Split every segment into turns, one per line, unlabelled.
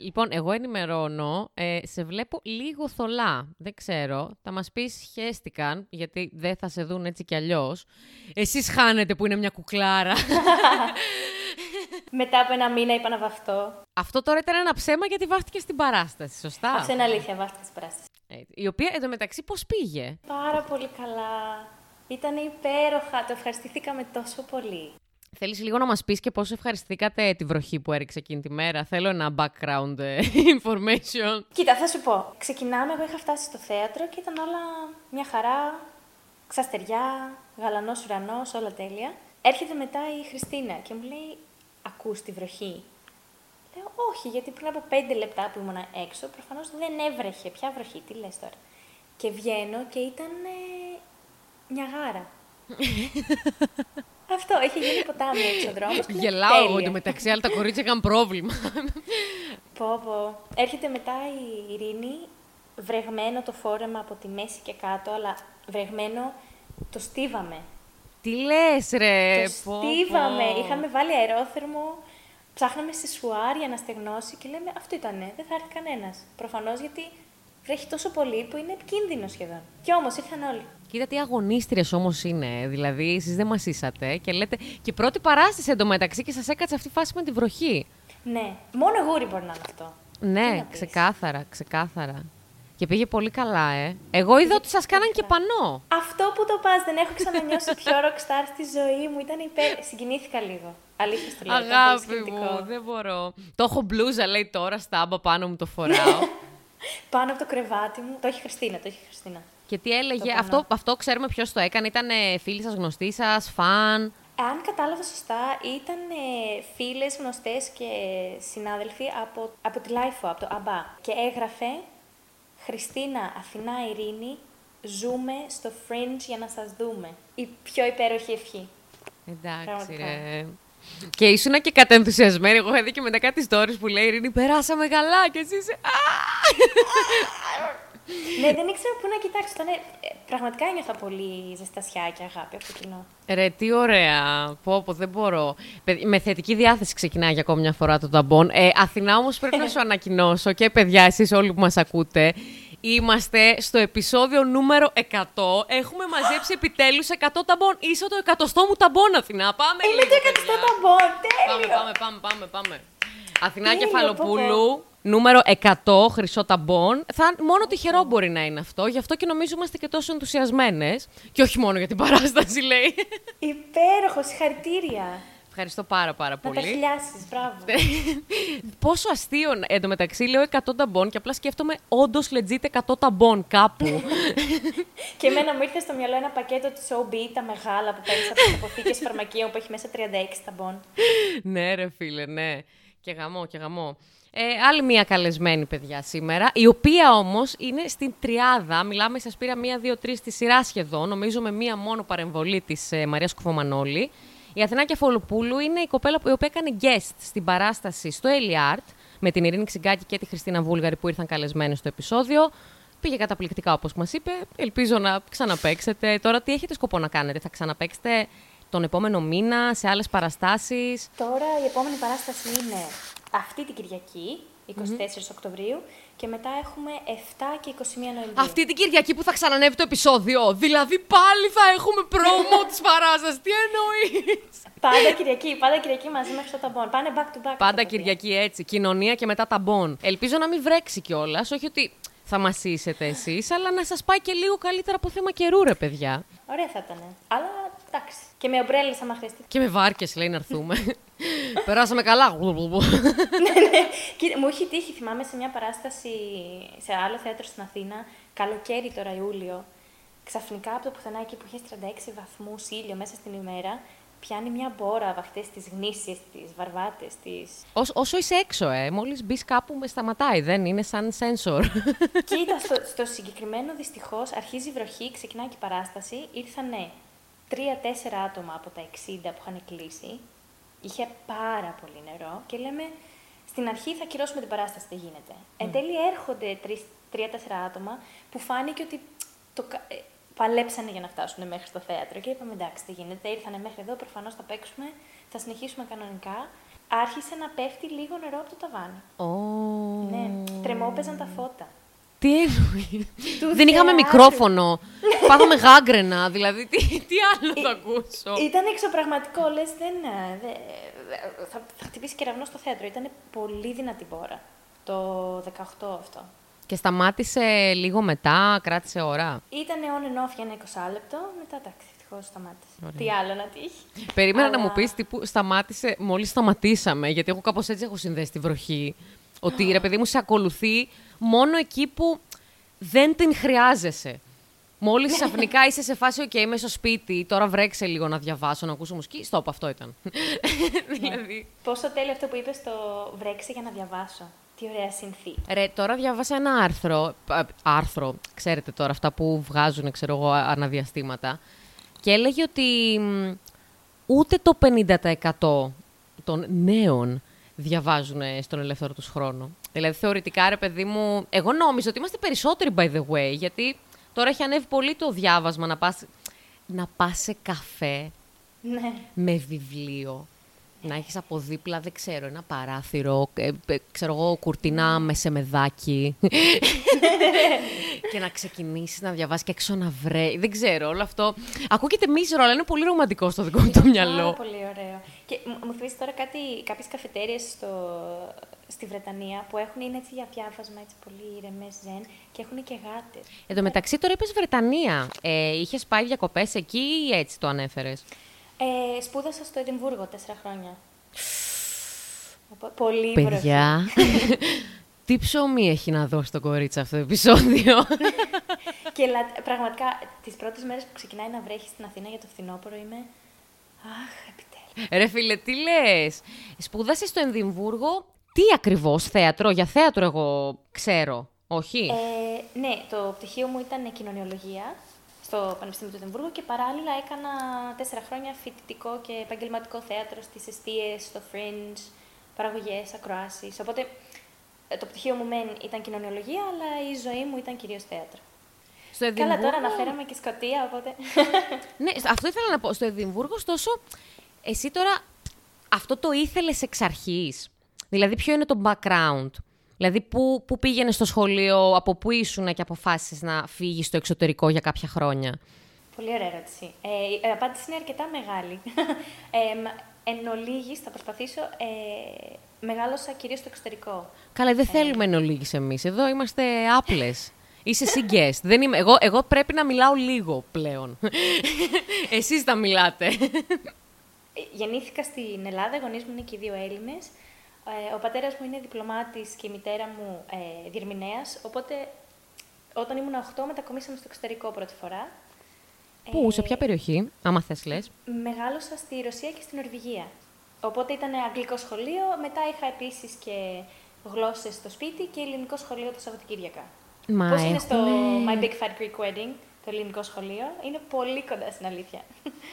Λοιπόν, εγώ ενημερώνω. Ε, σε βλέπω λίγο θολά. Δεν ξέρω. Θα μας πεις χέστηκαν, γιατί δεν θα σε δουν έτσι κι αλλιώς. Εσείς χάνετε που είναι μια κουκλάρα.
Μετά από ένα μήνα είπα να βαφτώ.
Αυτό τώρα ήταν ένα ψέμα γιατί βάφτηκες στην παράσταση, σωστά;
Αυτό είναι αλήθεια, βάφτηκα στην παράσταση.
Ε, η οποία εντωμεταξύ πώς πήγε;
Πάρα πολύ καλά. Ήταν υπέροχα. Το ευχαριστηθήκαμε τόσο πολύ.
Θέλεις λίγο να μας πεις και πώς ευχαριστήκατε τη βροχή που έριξε εκείνη τη μέρα; Θέλω ένα background ε, information.
Κοίτα, θα σου πω. Ξεκινάμε, εγώ είχα φτάσει στο θέατρο και ήταν όλα μια χαρά. Ξαστεριά, γαλανός ουρανός, όλα τέλεια. Έρχεται μετά η Χριστίνα και μου λέει: Ακούς τη βροχή; Λέω: Όχι, γιατί πριν από πέντε λεπτά που ήμουν έξω, προφανώς δεν έβρεχε. Ποια βροχή, τι λες τώρα; Και βγαίνω και ήταν ε, μια γάρα. Αυτό, έχει γίνει ποτάμι έξω ο δρόμος. και λέω,
Γελάω εγώ
«Τέλεια».
εντωμεταξύ, αλλά τα κορίτσια είχαν πρόβλημα.
Πω, πω. Έρχεται μετά η Ειρήνη, βρεγμένο το φόρεμα από τη μέση και κάτω, αλλά βρεγμένο το στίβαμε.
Τι λες, ρε.
το
πω,
στίβαμε.
πω.
Είχαμε βάλει αερόθερμο, ψάχναμε σε σουάρ για να στεγνώσει και λέμε αυτό ήτανε, δεν θα έρθει κανένας. Προφανώς γιατί βρέχει τόσο πολύ που είναι επικίνδυνο σχεδόν. Κι όμως ήρθαν όλοι.
Κοίτα τι αγωνίστριες όμως είναι. Δηλαδή, εσείς δεν μας είσατε και λέτε. Και πρώτη παράσταση εντωμεταξύ και σας έκατσε αυτή η φάση με τη βροχή.
Ναι, μόνο γούρι μπορεί να είναι αυτό. Τι
Ναι,
να πεις.
ξεκάθαρα, ξεκάθαρα. Και πήγε πολύ καλά, ε. Εγώ είδα ότι σας κάναν και πανό.
Αυτό που το πας, δεν έχω ξανανιώσει πιο rockstar στη ζωή μου. Ήταν υπέρ... Συγκινήθηκα λίγο. Αλήθεια στο λέω. ήταν πολύ
Αγάπη
συγκινητικό.
μου, δεν μπορώ. Το έχω μπλούζα, λέει τώρα, στάμπα πάνω μου το φοράω.
Πάνω από το κρεβάτι μου. Το έχει η Χριστίνα, το έχει η Χριστίνα.
και τι έλεγε,
πανό.
αυτό, αυτό ξέρουμε ποιος το έκανε. Ήταν φίλοι σας, γνωστοί σας, φαν;
Αν κατάλαβα σωστά, ήταν ε, φίλες, γνωστές και συνάδελφοι από, από τη LiFO, από το ΑΜΠΑ. Και έγραφε «Χριστίνα, Αθηνά, Ειρήνη, ζούμε στο Fringe για να σας δούμε». Η πιο υπέροχη ευχή.
Εντάξει,
Πραγματικά.
ρε. Και ήσουν και κατενθουσιασμένη. Εγώ είχα δει και μετά κάτι stories που λέει Ειρήνη, περάσαμε καλά. Και εσύ είσαι. «Α!»
ναι, δεν ήξερα πού να κοιτάξω. Ήταν, ε, πραγματικά ένιωθα πολύ ζεστασιά και αγάπη από το κοινό.
Ρε, τι ωραία. Πω, πω, δεν μπορώ. Παιδ- Με θετική διάθεση ξεκινάει για ακόμη μια φορά το ταμπον. Ε, Αθηνά, όμως πρέπει να σου ανακοινώσω και παιδιά, εσείς όλοι που μας ακούτε, είμαστε στο επεισόδιο νούμερο 100. Έχουμε μαζέψει επιτέλους 100 ταμπον. Είσαι το εκατοστό μου ταμπον, Αθηνά. Πάμε
Είμαι
λίγο,
το εκατοστό
παιδιά.
ταμπον,
Πάμε,
τέλειο!
πάμε, πάμε, πάμε, πάμε. Αθηνά
Τέλειο,
Κεφαλοπούλου, νούμερο 100, χρυσό ταμπον. Θα, μόνο τυχερό μπορεί να είναι αυτό, γι' αυτό και νομίζω είμαστε και τόσο ενθουσιασμένες. Και όχι μόνο για την παράσταση, λέει.
Υπέροχο, συγχαρητήρια.
Ευχαριστώ πάρα πάρα
Να τα
πολύ.
χιλιάσεις, μπράβο.
Πόσο αστείο εν τω μεταξύ λέω 100 ταμπον και απλά σκέφτομαι όντως legit 100 ταμπον κάπου.
Και εμένα μου ήρθε στο μυαλό ένα πακέτο της OB, τα μεγάλα που παίρνει από τις αποθήκες φαρμακείων που έχει μέσα 36 ταμπών.
ναι, ρε φίλε, ναι. Και γαμό, και γαμό. Ε, άλλη μία καλεσμένη, παιδιά, σήμερα, η οποία όμως είναι στην τριάδα. Μιλάμε, σας πήρα μία, δύο, τρεις στη σειρά σχεδόν, νομίζω με μία μόνο παρεμβολή της ε, Μαρίας Κουφομανόλη. Η Αθηνά Κεφαλοπούλου είναι η κοπέλα που, η οποία έκανε guest στην παράσταση στο Ellie Art με την Ειρήνη Ξυγκάκη και τη Χριστίνα Βούλγαρη που ήρθαν καλεσμένες στο επεισόδιο. Πήγε καταπληκτικά όπως μας είπε. Ελπίζω να ξαναπαίξετε. Τώρα τι έχετε σκοπό να κάνετε, θα ξαναπαίξετε τον επόμενο μήνα σε άλλες παραστάσεις;
Τώρα η επόμενη παράσταση είναι αυτή την Κυριακή, 24 Οκτωβρίου, και μετά έχουμε 7 και 21 Νοεμβρίου.
Αυτή την Κυριακή που θα ξανανεύει το επεισόδιο. Δηλαδή πάλι θα έχουμε πρόμο της παράσταση. Τι εννοείς;
Πάντα Κυριακή, πάντα Κυριακή μαζί μέχρι το ταμπον. Πάνε back to back.
Πάντα
τα παιδιά.
Κυριακή έτσι. Κοινωνία και μετά ταμπών. Ελπίζω να μην βρέξει κιόλας. Όχι ότι θα μα είσετε εσείς, αλλά να σας πάει και λίγο καλύτερα από θέμα καιρού, ρε παιδιά.
Ωραία θα ήταν. Αλλά εντάξει. Και με ομπρέλες άμα χρειαστεί.
Και με βάρκες λέει να έρθουμε. Περάσαμε καλά.
ναι, ναι. Κοίτα, μου έχει τύχει, θυμάμαι, σε μια παράσταση σε άλλο θέατρο στην Αθήνα, καλοκαίρι τώρα Ιούλιο. Ξαφνικά από το πουθενά εκεί που είχες 36 βαθμούς ήλιο μέσα στην ημέρα, πιάνει μια μπόρα από αυτές τις γνήσιες, τις βαρβάτες, τι.
Όσο, όσο είσαι έξω, ε. Μόλις μπεις κάπου με σταματάει. Δεν είναι σαν σένσορ.
Κοίτα, στο, στο συγκεκριμένο δυστυχώς αρχίζει η βροχή, ξεκινάει και η παράσταση. Ήρθανε τρία-τέσσερα άτομα από τα 60 που είχαν κλείσει. Είχε πάρα πολύ νερό και λέμε στην αρχή θα κυρώσουμε την παράσταση, δεν γίνεται. Εν τέλει έρχονται τρεις- τρία-τέσσερα άτομα που φάνηκε ότι το, κα- ε, παλέψανε για να φτάσουν μέχρι στο θέατρο. Και είπαμε εντάξει, δεν γίνεται. Ήρθανε μέχρι εδώ, προφανώς θα παίξουμε, θα συνεχίσουμε κανονικά. άρχισε να πέφτει λίγο νερό από το ταβάνι.
Ω.
Ναι, τρεμόπαιζαν τα φώτα.
Τι εννοεί;
Του
Δεν είχαμε
θεάτρου.
μικρόφωνο. Πάθαμε γάγκρενα. Δηλαδή, τι, τι άλλο θα ακούσω;
Ήταν εξωπραγματικό, λες. Δεν, ε, δε, ε, θα, θα χτυπήσει κεραυνό στο θέατρο. Ήταν πολύ δυνατή μπόρα. Το 18 αυτό.
Και σταμάτησε λίγο μετά, κράτησε ώρα;
Ήταν on and off για ένα 20 λεπτό, μετά εντάξει, ευτυχώς σταμάτησε.
Ωραία.
Τι άλλο να τύχει.
Περίμενα να
Αλλά-
μου πεις τύπου σταμάτησε μόλις σταματήσαμε, γιατί εγώ κάπως έτσι έχω συνδέσει τη βροχή. Ότι ρε παιδί μου σε ακολουθεί μόνο εκεί που δεν την χρειάζεσαι. Μόλις ξαφνικά είσαι σε φάση, OK, είμαι στο σπίτι, τώρα βρέξε λίγο να διαβάσω, να ακούσω μουσική. Στόπ, αυτό ήταν. δηλαδή.
Πόσο τέλειο αυτό που είπες στο βρέξε για να διαβάσω. Τι ωραία συνθή.
Ρε, τώρα διάβασα ένα άρθρο, α, άρθρο, ξέρετε τώρα, αυτά που βγάζουν, ξέρω εγώ, αναδιαστήματα, και έλεγε ότι μ, ούτε το 50% των νέων διαβάζουν στον ελεύθερο τους χρόνο. Δηλαδή, θεωρητικά, ρε παιδί μου, εγώ νόμιζα ότι είμαστε περισσότεροι, by the way, γιατί τώρα έχει ανέβει πολύ το διάβασμα να πας, να πας σε καφέ
Ναι.
με βιβλίο. Να έχεις από δίπλα, δεν ξέρω, ένα παράθυρο, ε, ε, ξέρω εγώ, κουρτίνα με σεμεδάκι. και να ξεκινήσεις να διαβάσεις και έξω να βρει. Δεν ξέρω, όλο αυτό. Ακούγεται μίζερο, αλλά είναι πολύ ρομαντικό στο δικό μου το μυαλό.
Πάρα πολύ ωραίο. Και μου- μου θυμίζει τώρα κάτι, κάποιες καφετέριες στο, στη Βρετανία που έχουν είναι έτσι για διάβασμα, έτσι πολύ ηρεμές ζεν και έχουν και γάτες.
Εν τω μεταξύ, τώρα είπες Βρετανία. Ε, είχες πάει διακοπές εκεί ή έτσι το ανέφερες;
Ε, σπούδασα στο Εδιμβούργο τέσσερα χρόνια. Οπό- Πολύ βροχή.
Παιδιά, τι ψωμί έχει να δώσει το κορίτσι αυτό το επεισόδιο;
Και λα- πραγματικά τις πρώτες μέρες που ξεκινάει να βρέχει στην Αθήνα για το φθινόπωρο είμαι. Αχ, επιτέλους.
Ρε φίλε, τι λες; Σπούδασες στο Ενδιμβούργο. Τι ακριβώς, θέατρο; Για θέατρο εγώ ξέρω. Όχι;
Ε, ναι, το πτυχίο μου ήταν κοινωνιολογία στο Πανεπιστήμιο του Εδιμβούργου και παράλληλα έκανα τέσσερα χρόνια φοιτητικό και επαγγελματικό θέατρο στις εστίες, στο Fringe, παραγωγές, ακροάσεις. Οπότε ε, το πτυχίο μου μεν ήταν κοινωνιολογία, αλλά η ζωή μου ήταν κυρίως θέατρο.
στο
Καλά, τώρα αναφέραμε και σκοτία, οπότε...
Ναι, αυτό ήθελα να πω. Στο Εδιμβούργο, ωστόσο, εσύ τώρα αυτό το ήθελες εξ αρχής. Δηλαδή, ποιο είναι το background; Δηλαδή, πού, πού πήγαινες στο σχολείο, από πού ήσουν και αποφάσισες να φύγεις στο εξωτερικό για κάποια χρόνια;
Πολύ ωραία ερώτηση. Ε, η απάντηση είναι αρκετά μεγάλη. Ε, μ, εν ολίγης, θα προσπαθήσω. Ε, μεγάλωσα κυρίως στο εξωτερικό.
Καλά, δεν θέλουμε εν ολίγης εμείς. Εδώ είμαστε άπλες. Είσαι εσύ guest. Δεν είμαι. Εγώ, εγώ πρέπει να μιλάω λίγο πλέον. Εσείς τα μιλάτε.
Ε, Γεννήθηκα στην Ελλάδα, οι γονείς μου είναι και οι δύο Έλληνες. Ε, ο πατέρας μου είναι διπλωμάτης και η μητέρα μου ε, διερμηνέας, οπότε όταν ήμουν 8 μετακομίσαμε στο εξωτερικό πρώτη φορά.
Πού,
Ε,
σε ποια περιοχή, άμα θες λες;
Μεγάλωσα στη Ρωσία και στην Νορβηγία. Οπότε ήταν αγγλικό σχολείο, μετά είχα επίσης και γλώσσες στο σπίτι και ελληνικό σχολείο τα Σαββατοκύριακα.
Μα
Πώς είναι στο
έχουνε-
My Big Fat Greek Wedding, το ελληνικό σχολείο, είναι πολύ κοντά στην αλήθεια.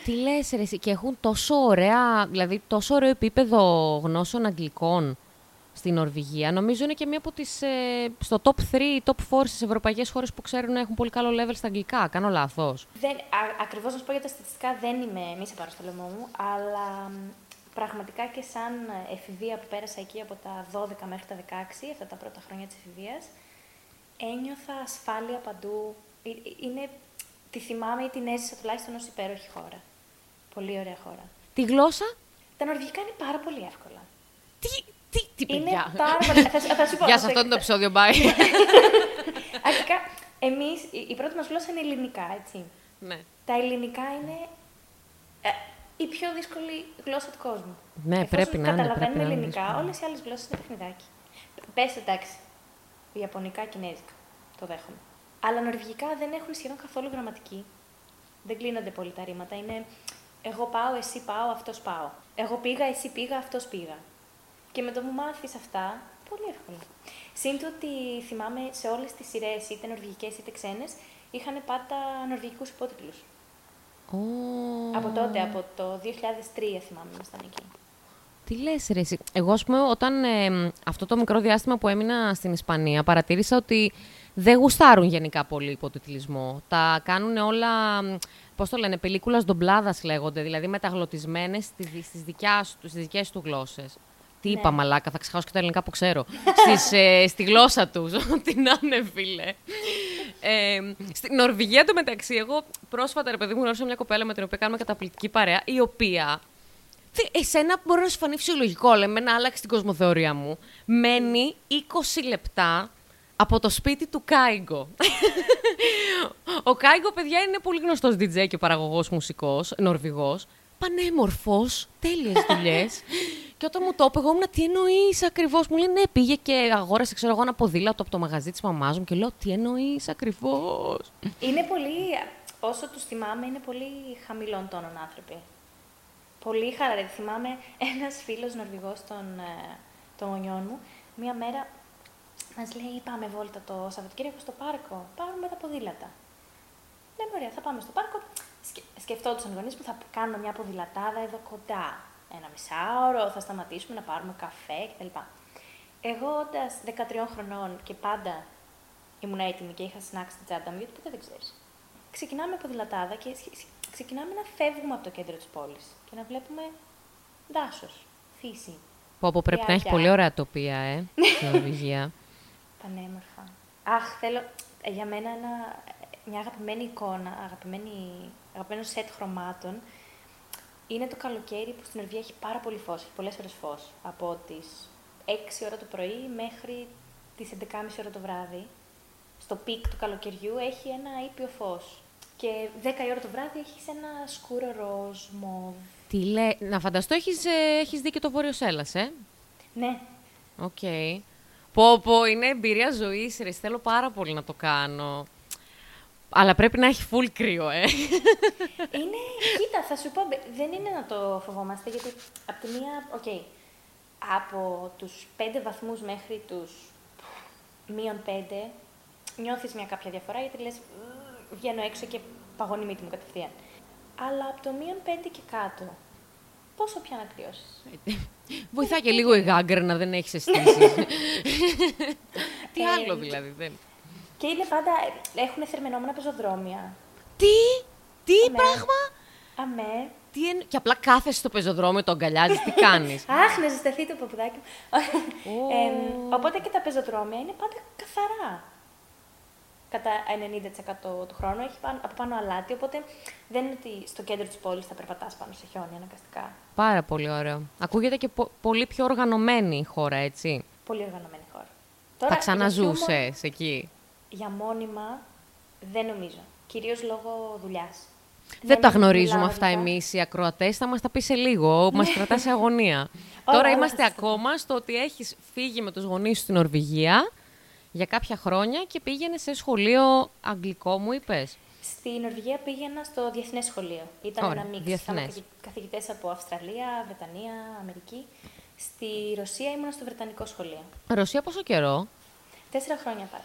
Τι λες ρε εσύ, και έχουν τόσο ωραία, δηλαδή τόσο ωραίο επίπεδο γνώσεων αγγλικών στην Νορβηγία. Νομίζω είναι και μία από τις, ε, στο top 3, top 4 στις ευρωπαϊκές χώρες που ξέρουν να έχουν πολύ καλό level στα αγγλικά. Κάνω λάθος.
Δεν, α, ακριβώς να σου πω για τα στατιστικά δεν είμαι, μη σε πάρω στο λαιμό μου, αλλά μ, πραγματικά και σαν εφηβεία που πέρασα εκεί από τα 12 μέχρι τα 16, αυτά τα πρώτα χρόνια της εφηβείας, ένιωθα ασφάλεια παντού. Ε, ε, Είναι, τη θυμάμαι ή την έζησα τουλάχιστον ως υπέροχη χώρα. Πολύ ωραία χώρα.
Τη γλώσσα,
Τα νορβηγικά είναι πάρα πολύ εύκολα.
τι, τι, τι
Είναι
παιδιά.
πάρα πολύ... θα, σου- θα σου πω,
Γεια
θα
σας,
σου-
αυτό είναι το επεισόδιο, bye.
Αρχικά, εμείς, η, η πρώτη μας γλώσσα είναι ελληνικά, έτσι.
ναι.
Τα ελληνικά είναι ε, η πιο δύσκολη γλώσσα του κόσμου.
Ναι,
Εφόσον
πρέπει να είναι,
καταλαβαίνουμε
πρέπει να είναι
ελληνικά,
δύσκολο.
όλες οι άλλες γλώσσες είναι παιχνιδάκι. Πες εντάξει, Ιαπωνικά, Κινέζικα, το δέχομαι. Αλλά νορβηγικά δεν έχουν σχεδόν καθόλου γραμματική. Δεν κλείνονται πολύ τα ρήματα. Είναι εγώ πάω, εσύ πάω, αυτός πάω. Εγώ πήγα, εσύ πήγα, αυτός πήγα. Και με το που μάθεις αυτά, πολύ εύκολα. Συν το ότι θυμάμαι σε όλες τις σειρές, είτε νορβηγικές είτε ξένες, είχαν πάντα νορβηγικούς υπότιτλους.
Ω,
Από τότε, από το 2003 θυμάμαι, ήμασταν εκεί.
Τι λες ρε εσύ; Εγώ, ας πούμε, όταν ε, αυτό το μικρό διάστημα που έμεινα στην Ισπανία, παρατήρησα ότι δεν γουστάρουν γενικά πολύ υποτιτλισμό. Τα κάνουν όλα, μ, πώς το λένε, πελίκουλας ντομπλάδας λέγονται, δηλαδή μεταγλωτισμένες στις, στις, δικιάς, του- στις δικές του γλώσσες. Τι είπα, μαλάκα, θα ξεχάσω και τα ελληνικά που ξέρω. Στις, ε, στη γλώσσα τους. Ό,τι να είναι, φίλε. Ε, στην Νορβηγία, το μεταξύ, εγώ πρόσφατα, ρε παιδί μου, γνώρισα μια κοπέλα με την οποία κάνουμε καταπληκτική παρέα, η οποία. τι- Εσένα μπορεί να σου φανεί φυσιολογικό, λέμε, να άλλαξε την κοσμοθεωρία μου. Μένει 20 λεπτά από το σπίτι του Κάιγκο. Ο Κάιγκο, παιδιά, είναι πολύ γνωστός DJ και παραγωγός μουσικός, Νορβηγός. Πανέμορφος, τέλειες δουλειές. και όταν μου το είπε, εγώ ήμουν τι εννοείς ακριβώς. Μου λέει, ναι, πήγε και αγόρασε, ξέρω εγώ, ένα ποδήλατο από το μαγαζί της μαμάς μου και λέω, τι εννοείς ακριβώς;
Είναι πολύ, όσο τους θυμάμαι, είναι πολύ χαμηλών τόνων άνθρωποι. Πολύ χαλαροί. Θυμάμαι ένας φίλος Νορβηγός των, ε, των γονιών μου, μία μέρα μας λέει πάμε βόλτα το Σαββατοκύριακο στο πάρκο, πάρουμε τα ποδήλατα. Λέμε ωραία, θα πάμε στο πάρκο. Σκε, σκεφτόντουσαν οι γονείς μου, θα κάνουμε μια ποδηλατάδα εδώ κοντά. Ένα μισάωρο, θα σταματήσουμε να πάρουμε καφέ κτλ. Εγώ όντας 13 χρονών και πάντα ήμουν έτοιμη και είχα συνάξει την τσάντα μου, γιατί ποτέ δεν ξέρεις. Ξεκινάμε ποδηλατάδα και σχε- σχε- ξεκινάμε να φεύγουμε από το κέντρο της πόλης και να βλέπουμε δάσος, φύση,
Πω, πω, πρέπει να έχει
Γεια,
πολύ
γεια.
ωραία τοπία, ε, στην Νορβηγία.
πανέμορφα. Αχ, θέλω ε, για μένα ένα, μια αγαπημένη εικόνα, αγαπημένη, αγαπημένο σετ χρωμάτων. Είναι το καλοκαίρι που στην Νορβηγία έχει πάρα πολύ φως, έχει πολλές ώρες φως. Από τις 6 ώρα το πρωί μέχρι τις 11.30 ώρα το βράδυ. Στο peak του καλοκαιριού έχει ένα ήπιο φως. Και 10 η ώρα το βράδυ έχεις ένα σκούρο ροζ, μοβ.
Τι λέει, να φανταστώ έχεις, ε, έχεις δει και το Βόρειο Σέλας, ε;
Ναι,
Οκ. Πω, πω, είναι εμπειρία ζωής, ρε. Θέλω πάρα πολύ να το κάνω. Αλλά πρέπει να έχει full κρύο, ε.
Είναι, κοίτα, θα σου πω, δεν είναι να το φοβόμαστε, γιατί από τη μία, οκ, από τους 5 βαθμούς μέχρι τους μείον 5, νιώθεις μια κάποια διαφορά, γιατί λες, «Ου, βγαίνω έξω και παγώνει η μύτη μου κατευθείαν. Αλλά από το μείον 5 και κάτω, πόσο πια να κρυώσεις;
Βοηθάει και λίγο η γάγκρα να δεν έχεις αισθήσεις. Τι
Ε,
άλλο δηλαδή, δεν.
Και είναι πάντα, έχουν θερμενόμενα πεζοδρόμια.
Τι, τι
Αμέ.
πράγμα;
Αμέ.
Τι εν... Και απλά κάθεσαι στο πεζοδρόμιο, το αγκαλιάζεις, τι κάνεις;
Αχ, να ζεσταθεί το παπουδάκι μου.
Ω.
Εμ, οπότε και τα πεζοδρόμια είναι πάντα καθαρά. Κατά 90% του χρόνου έχει πάνω, από πάνω αλάτι, οπότε δεν είναι ότι στο κέντρο της πόλης θα περπατάς πάνω σε χιόνι αναγκαστικά.
Πάρα πολύ ωραίο. Ακούγεται και πο- πολύ πιο οργανωμένη η χώρα, έτσι.
Πολύ οργανωμένη χώρα.
Θα
για
ξαναζούσες εκεί;
χιούμορ, Για μόνιμα δεν νομίζω. Κυρίως λόγω δουλειάς.
Δεν τα γνωρίζουμε
μιλάω
αυτά
αγγλικά.
εμείς οι ακροατές. Θα μας τα πει σε λίγο. Μας κρατάς σε αγωνία.
Όλα,
Τώρα
όλα
είμαστε
θα σας τα
ακόμα στο ότι έχεις φύγει με τους γονείς σου στην Νορβηγία για κάποια χρόνια και πήγαινε σε σχολείο αγγλικό, μου είπες.
Στη Νορβηγία πήγαινα στο διεθνές σχολείο. Ήταν
Ωραία,
ένα μίξ.
διεθνές.
Είχαμε καθηγητές από Αυστραλία, Βρετανία, Αμερική. Στη Ρωσία ήμουν στο Βρετανικό σχολείο.
Ρωσία πόσο καιρό;
Τέσσερα χρόνια πάλι.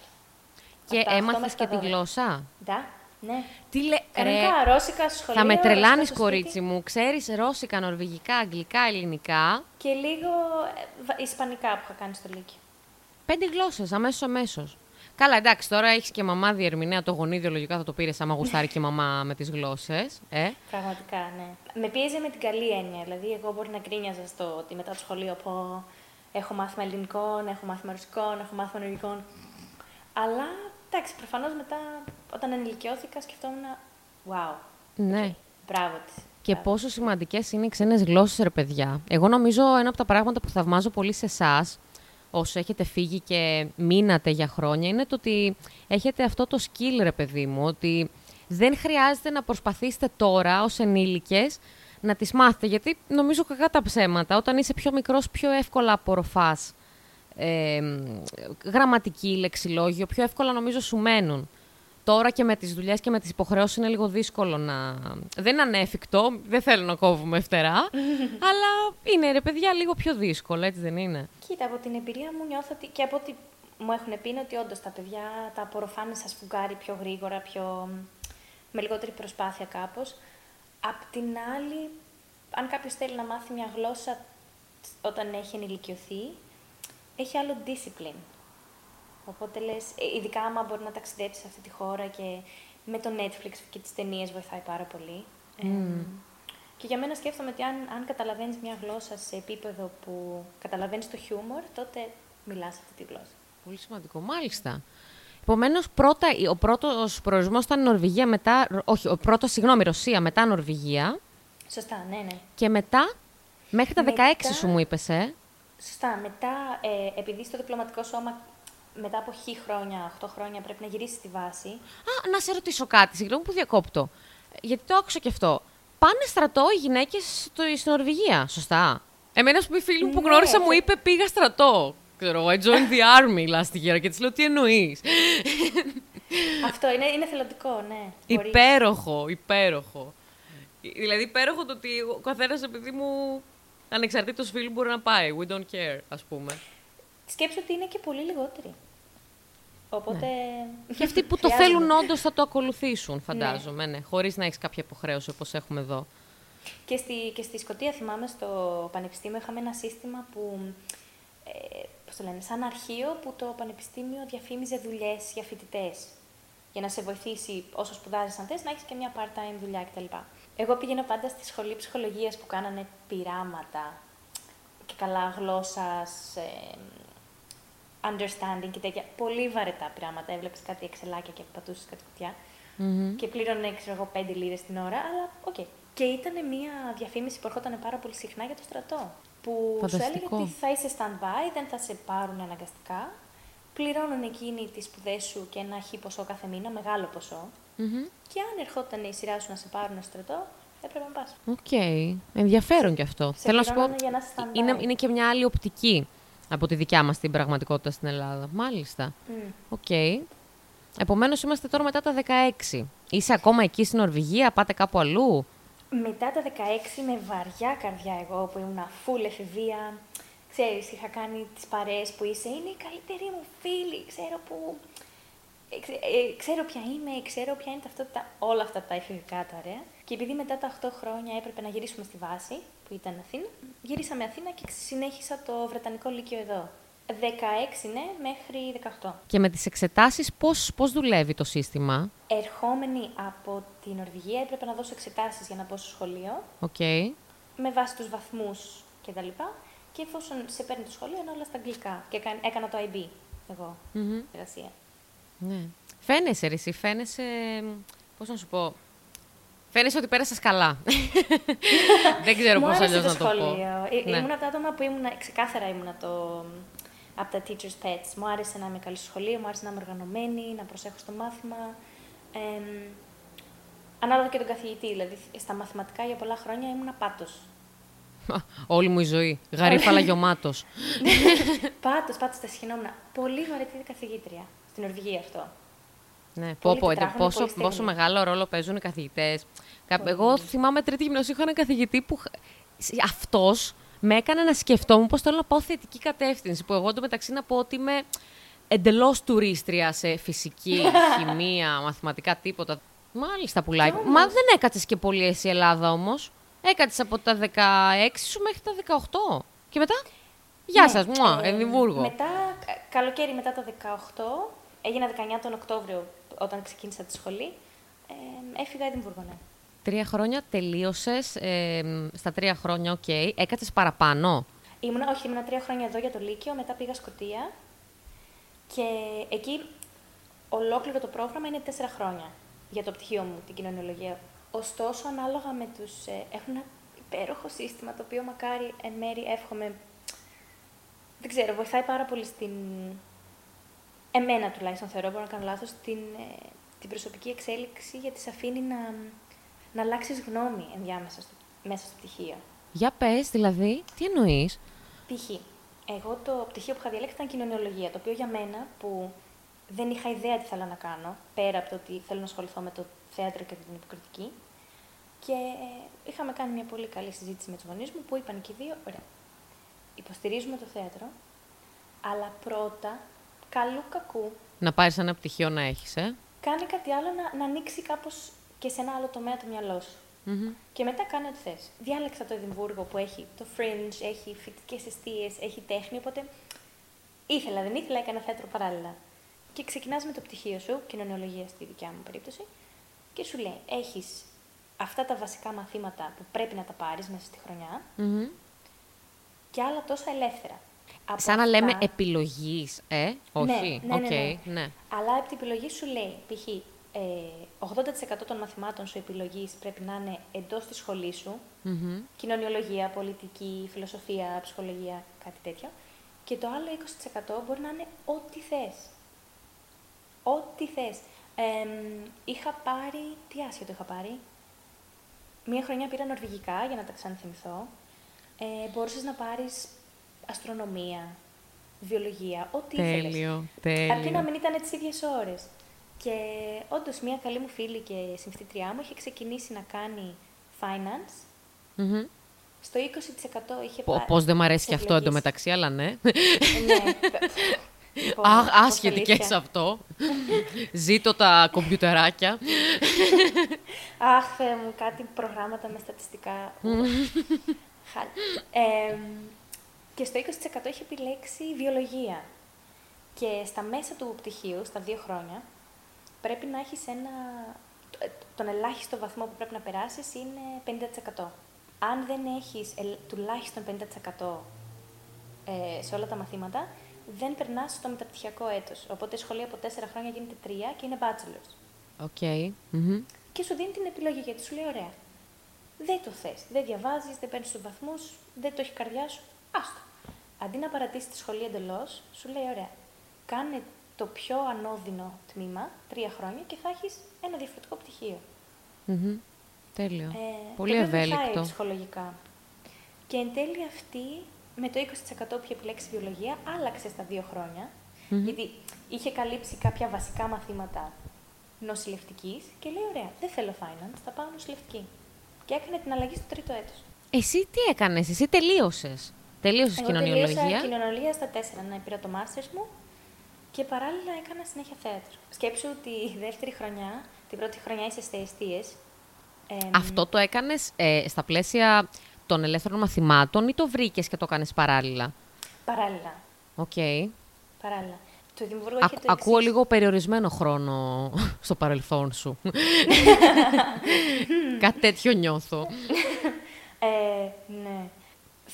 Και
Από τα οκτώ
έμαθες
μέχρι
και
τα
τη
12.
γλώσσα;
Ντα, ναι.
Τι λέ, ρε,
Κανονικά, ρώσικα στο σχολείο.
θα με
ρώσικα
τρελάνεις,
στο
κορίτσι
σπίτι
μου. Ξέρεις ρώσικα, νορβηγικά, αγγλικά, ελληνικά;
Και λίγο ε, βα- ισπανικά που είχα κάνει στο Λύκειο.
Πέντε γλώσσες, αμέσως αμέσως. Καλά, εντάξει, τώρα έχεις και μαμά διερμηνέα. Το γονίδιο λογικά θα το πήρες άμα γουστάρει και η μαμά με τις γλώσσες. Ε.
Πραγματικά, ναι. Με πίεζε με την καλή έννοια. Δηλαδή, εγώ μπορεί να γκρίνιαζα στο ότι μετά το σχολείο πω έχω μάθημα ελληνικών, έχω μάθημα ρωσικών, έχω μάθημα νορβηγικών. Αλλά εντάξει, προφανώς μετά όταν ενηλικιώθηκα σκεφτόμουν, wow,
Ναι.
μπράβο της.
Και πόσο σημαντικές είναι οι ξένες γλώσσες, ρε παιδιά. Εγώ νομίζω ένα από τα πράγματα που θαυμάζω πολύ σε εσάς, όσοι έχετε φύγει και μείνατε για χρόνια, είναι το ότι έχετε αυτό το skill, ρε παιδί μου, ότι δεν χρειάζεται να προσπαθήσετε τώρα ως ενήλικες να τις μάθετε, γιατί νομίζω κακά τα ψέματα, όταν είσαι πιο μικρός πιο εύκολα απορροφάς ε, γραμματική, λεξιλόγιο, πιο εύκολα νομίζω σου μένουν. Τώρα και με τις δουλειές και με τις υποχρεώσεις είναι λίγο δύσκολο να... Δεν είναι ανέφικτο, δεν θέλω να κόβουμε φτερά, αλλά είναι ρε παιδιά λίγο πιο δύσκολο, έτσι δεν είναι;
Κοίτα, από την εμπειρία μου νιώθω ότι και από ό,τι μου έχουν πει είναι ότι όντως τα παιδιά τα απορροφάνε σαν σφουγγάρι πιο γρήγορα, πιο... με λιγότερη προσπάθεια κάπως. Απ' την άλλη, αν κάποιος θέλει να μάθει μια γλώσσα όταν έχει ενηλικιωθεί, έχει άλλο discipline. Οπότε λες, ε, ειδικά άμα μπορεί να ταξιδέψεις σε αυτή τη χώρα και με το Netflix και τις ταινίες βοηθάει πάρα πολύ. Ε, Και για μένα σκέφτομαι ότι αν, αν καταλαβαίνεις μια γλώσσα σε επίπεδο που καταλαβαίνεις το χιούμορ, τότε μιλάς αυτή τη γλώσσα.
Πολύ σημαντικό, μάλιστα. Επομένως, ο πρώτος προορισμός ήταν Νορβηγία, μετά. Όχι, ο πρώτος, συγγνώμη, Ρωσία, μετά Νορβηγία.
Σωστά, ναι, ναι.
Και μετά, μέχρι τα 16 σου μου είπες, ε.
Σωστά. Μετά, ε, επειδή στο διπλωματικό σώμα μετά από χι χρόνια, 8 χρόνια, πρέπει να γυρίσει στη βάση.
Α, να σε ρωτήσω κάτι, συγγνώμη που διακόπτω. Γιατί το άκουσα και αυτό. Πάνε στρατό οι γυναίκες στην Νορβηγία, σωστά; Εμένα, α πούμε, φίλη μου που ναι, γνώρισα μου είπε πήγα στρατό. Ξέρω, I joined the army last year και της λέω τι εννοείς;
Αυτό είναι, είναι θελοντικό, ναι.
Υπέροχο, υπέροχο. Δηλαδή, υπέροχο το ότι ο καθένας, επειδή μου ανεξαρτήτως φίλου μπορεί να πάει. We don't care, ας πούμε.
Σκέψω ότι είναι και πολύ λιγότεροι. Οπότε.
Ναι. Και αυτοί που το θέλουν όντως θα το ακολουθήσουν, φαντάζομαι, ναι. ναι χωρίς να έχεις κάποια υποχρέωση όπως έχουμε εδώ.
Και στη, και στη Σκωτία, θυμάμαι, στο Πανεπιστήμιο είχαμε ένα σύστημα που. Ε, πώς το λένε, σαν αρχείο που το Πανεπιστήμιο διαφήμιζε δουλειές για φοιτητές. Για να σε βοηθήσει όσο σπουδάζεις, αν θες, να έχεις και μια part-time δουλειά κτλ. Εγώ πήγαινα πάντα στη σχολή ψυχολογίας που κάνανε πειράματα και καλά γλώσσας, ε, understanding και τέτοια. Πολύ βαρετά πειράματα. Έβλεπε κάτι εξελάκια και πατούσες κάτι κουτιά. Mm-hmm. Και πλήρωνε, ξέρω εγώ, πέντε λίρες την ώρα, αλλά OK. Okay. Και ήταν μια διαφήμιση που ερχόταν πάρα πολύ συχνά για το στρατό. Που
Φανταστικό.
σου έλεγε ότι θα είσαι stand-by, δεν θα σε πάρουν αναγκαστικά. Πληρώνουν εκείνοι τις σπουδές σου και ένα χι ποσό κάθε μήνα, μεγάλο ποσό. Mm-hmm. Και αν ερχόταν η σειρά σου να σε πάρουν στο στρατό, έπρεπε να πας.
OK. Okay. Ενδιαφέρον κι αυτό.
Σε Θέλω να σου πω.
είναι, είναι και μια άλλη οπτική από τη δικιά μας την πραγματικότητα στην Ελλάδα. Μάλιστα. OK. Mm. Okay. Επομένως, είμαστε τώρα μετά τα 16. Είσαι ακόμα εκεί στην Νορβηγία, πάτε κάπου αλλού;
Μετά τα 16 με βαριά καρδιά εγώ που ήμουν full εφηβεία. Ξέρεις, είχα κάνει τις παρέες που είσαι, είναι η καλύτερη μου φίλη, ξέρω που ε, ε, ξέρω ποια είμαι, ξέρω ποια είναι ταυτότητα, όλα αυτά τα εφηβικά τα ωραία. Και επειδή μετά τα 8 χρόνια έπρεπε να γυρίσουμε στη βάση, που ήταν Αθήνα, γυρίσαμε Αθήνα και συνέχισα το Βρετανικό Λύκειο εδώ. 16 ναι, μέχρι 18.
Και με τις εξετάσεις πώς, πώς δουλεύει το σύστημα;
Ερχόμενη από την Νορβηγία έπρεπε να δώσω εξετάσεις για να πω στο σχολείο.
Okay.
Με βάση τους βαθμούς κτλ. Και, και εφόσον σε παίρνει το σχολείο είναι όλα στα αγγλικά. Και έκανα το IB εγώ, mm-hmm. εργασία.
Ναι. Φαίνεσαι, ρε, εσύ, φαίνεσαι, πώς να σου πω, Φαίνεσαι ότι πέρασες καλά. Δεν ξέρω πώς αλλιώς να το πω.
Ε, ναι. Ήμουν από τα άτομα που ήμουν, ξεκάθαρα ήμουν το, από τα teacher's pets. Μου άρεσε να είμαι καλή στο σχολείο, μου άρεσε να είμαι οργανωμένη, να προσέχω στο μάθημα. Ε, ανάλογα και τον καθηγητή. Δηλαδή, στα μαθηματικά για πολλά χρόνια ήμουν πάτος.
Όλη μου η ζωή. Γαρίφαλα γιωμάτος.
πάτος, πάτος, τα σχηνόμουν. Πολύ βαρετή καθηγήτρια. Στην Νορβηγία αυτό.
Ναι, πω, πω, πόσο, πόσο μεγάλο ρόλο παίζουν οι καθηγητές. Εγώ θυμάμαι τρίτη γυμνασίου είχα έναν καθηγητή που αυτός με έκανε να σκεφτόμουν πώς θέλω να πάω θετική κατεύθυνση. Που εγώ εντωμεταξύ να πω ότι είμαι εντελώς τουρίστρια σε φυσική, χημεία, μαθηματικά, τίποτα. Μάλιστα, πουλάκι. Μα δεν έκατσε και πολύ εσύ Ελλάδα όμως. Έκατσε από τα 16 σου μέχρι τα 18. Και μετά; Γεια ναι, σας, μου, ε, Εδιμβούργο.
Μετά, καλοκαίρι μετά τα 18, έγινα 19 τον Οκτώβριο όταν ξεκίνησα τη σχολή. Ε, έφυγα Εδιμβούργο, ναι.
Τρία χρόνια τελείωσες. Ε, στα τρία χρόνια, OK. Okay. Έκατσες παραπάνω;
Ήμουνα, όχι, ήμουν τρία χρόνια εδώ για το Λύκειο, μετά πήγα Σκωτία. Και εκεί ολόκληρο το πρόγραμμα είναι τέσσερα χρόνια για το πτυχίο μου, την κοινωνιολογία. Ωστόσο, ανάλογα με τους. Ε, έχουν ένα υπέροχο σύστημα το οποίο μακάρι εν μέρη εύχομαι. Δεν ξέρω, βοηθάει πάρα πολύ στην εμένα τουλάχιστον θεωρώ, μπορώ να κάνω λάθος, την, ε, την προσωπική εξέλιξη γιατί σε αφήνει να, να αλλάξεις γνώμη ενδιάμεσα στο, μέσα στο πτυχίο.
Για πες, δηλαδή, τι εννοείς;
Π.χ. Εγώ το πτυχίο που είχα διαλέξει ήταν κοινωνιολογία, το οποίο για μένα που δεν είχα ιδέα τι θέλω να κάνω, πέρα από το ότι θέλω να ασχοληθώ με το θέατρο και την υποκριτική. Και ε, είχαμε κάνει μια πολύ καλή συζήτηση με τους γονείς μου που είπαν και οι δύο: Ωραία, υποστηρίζουμε το θέατρο, αλλά πρώτα καλού κακού.
Να πάρεις ένα πτυχίο να έχεις, ε.
Κάνει κάτι άλλο να, να ανοίξει κάπως και σε ένα άλλο τομέα το μυαλό σου. Mm-hmm. Και μετά κάνει ό,τι θες. Διάλεξα το Εδιμβούργο που έχει το fringe, έχει φοιτητικές αιστείες, έχει τέχνη. Οπότε ήθελα, δεν ήθελα, έκανα θέατρο παράλληλα. Και ξεκινάς με το πτυχίο σου, κοινωνιολογία στη δικιά μου περίπτωση, και σου λέει: Έχεις αυτά τα βασικά μαθήματα που πρέπει να τα πάρεις μέσα στη χρονιά
Μμμ.
και άλλα τόσα ελεύθερα. Από
Σαν να
αυτά-
λέμε επιλογής, ε, όχι,
ναι, ναι,
οκ,
ναι.
ναι.
Αλλά από την επιλογή σου λέει, π.χ. Ε, 80% των μαθημάτων σου επιλογής πρέπει να είναι εντός της σχολής σου,
Μμμ.
κοινωνιολογία, πολιτική, φιλοσοφία, ψυχολογία, κάτι τέτοιο. Και το άλλο 20% μπορεί να είναι ό,τι θες. Ό,τι θες. Εμ, είχα πάρει, τι άσχετο είχα πάρει. Μία χρονιά πήρα νορβηγικά για να τα ξαναθυμηθώ. Ε, μπορούσες να πάρεις αστρονομία, βιολογία, ό,τι ήθελες.
Τέλειο,
Αρκεί να
τέλειο.
μην ήταν τις ίδιες ώρες. Και όντως μία καλή μου φίλη και συμφιτητριά μου είχε ξεκινήσει να κάνει finance.
Μμμ.
Στο 20% είχε
Πω-
πάρει.
Πώς δεν μ' αρέσει και αυτό
επιλογής.
εντωμεταξύ, αλλά ναι.
Ε, ναι. Λοιπόν,
Αχ,
πώς
άσχετη και
αλήθεια.
σε αυτό. Ζήτω τα κομπιουτεράκια.
Αχ, Θεέ μου, κάτι προγράμματα με στατιστικά. Χάλια. Ε, και στο 20% είχε επιλέξει βιολογία. Και στα μέσα του πτυχίου, στα δύο χρόνια, πρέπει να έχεις ένα... ε, Τον ελάχιστο βαθμό που πρέπει να περάσεις είναι 50%. Αν δεν έχεις ελ- τουλάχιστον 50% ε, σε όλα τα μαθήματα, δεν περνάς στο μεταπτυχιακό έτος. Οπότε η σχολή από 4 χρόνια γίνεται 3 και είναι bachelor's.
OK. Μμμ.
Και σου δίνει την επιλογή γιατί σου λέει: Ωραία. Δεν το θες. Δεν διαβάζεις, δεν παίρνεις τους βαθμούς, δεν το έχει η καρδιά σου. Άστο. Αντί να παρατήσεις τη σχολή εντελώς, σου λέει: Ωραία. Κάνε το πιο ανώδυνο τμήμα, τρία χρόνια, και θα έχεις ένα διαφορετικό πτυχίο.
Μμμ. Τέλειο.
Ε,
Πολύ
το οποίο βοηθάει
ευέλικτο.
ψυχολογικά. Και εν τέλει αυτή, με το 20% που είχε επιλέξει βιολογία, άλλαξε στα δύο χρόνια.
Μμμ.
Γιατί είχε καλύψει κάποια βασικά μαθήματα νοσηλευτικής και λέει: Ωραία, δεν θέλω finance, θα πάω νοσηλευτική. Και έκανε την αλλαγή στο τρίτο έτος.
Εσύ τι έκανες, εσύ τελείωσες. Τελείωσες
Εγώ
κοινωνιολογία.
τελείωσα κοινωνιολογία στα τέσσερα, να πήρα το master's μου και παράλληλα έκανα συνέχεια θέατρο. Σκέψου ότι η δεύτερη χρονιά, την πρώτη χρονιά είσαι σε εστίες. εμ,
Αυτό το έκανες ε, στα πλαίσια των ελεύθερων μαθημάτων ή το βρήκες και το κάνεις παράλληλα;
Παράλληλα.
Οκ.
παράλληλα. Το Εδιμβούργο
Α-
είχε το
ακούω
εξής.
λίγο περιορισμένο χρόνο στο παρελθόν σου. Κάτι τέτοιο νιώθω.
Ε, ναι.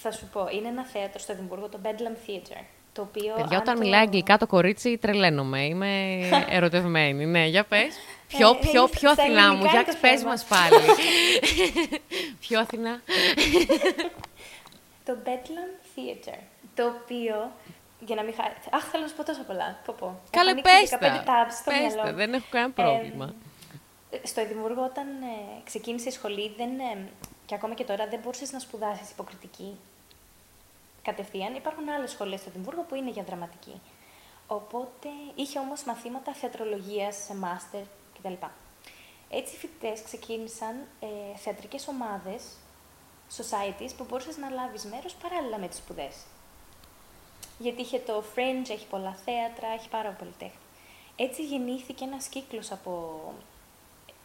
Θα σου πω, είναι ένα θέατρο στο Εδιμβούργο, το Bedlam Theatre. Το οποίο,
Παιδιά,
αν
όταν
το-
μιλάει αγγλικά το κορίτσι, τρελαίνομαι. Είμαι ερωτευμένη. Ναι, για πες. Πιο,
Ε,
πιο,
είναι
πιο
στα
Αθηνά μου,
ελληνικά
για
είναι το
πες
θέμα.
μας πάλι. πιο Αθηνά.
Το Bedlam Theatre. Το οποίο. Για να μην χα... Αχ, θέλω να σου πω τόσο πολλά. Πω, πω.
Καλέ,
Έχω ανοίξει
πες
15
τα.
tabs στο
Πες
μυαλό
τα,
μου.
δεν έχω κανένα
Ε,
πρόβλημα.
στο Εδιμβούργο, όταν ε, ξεκίνησε η σχολή, δεν, ε, και ακόμα και τώρα, δεν μπορούσες να σπουδάσεις υποκριτική κατευθείαν. Υπάρχουν άλλες σχολές στο Εδιμβούργο που είναι για δραματική. Οπότε είχε όμως μαθήματα θεατρολογίας σε μάστερ κτλ. Έτσι οι φοιτητές ξεκίνησαν ε, θεατρικές ομάδες, societies, που μπορούσες να λάβεις μέρος παράλληλα με τις σπουδές. Γιατί είχε το Fringe, έχει πολλά θέατρα, έχει πάρα πολύ τέχνη. Έτσι γεννήθηκε ένας κύκλος από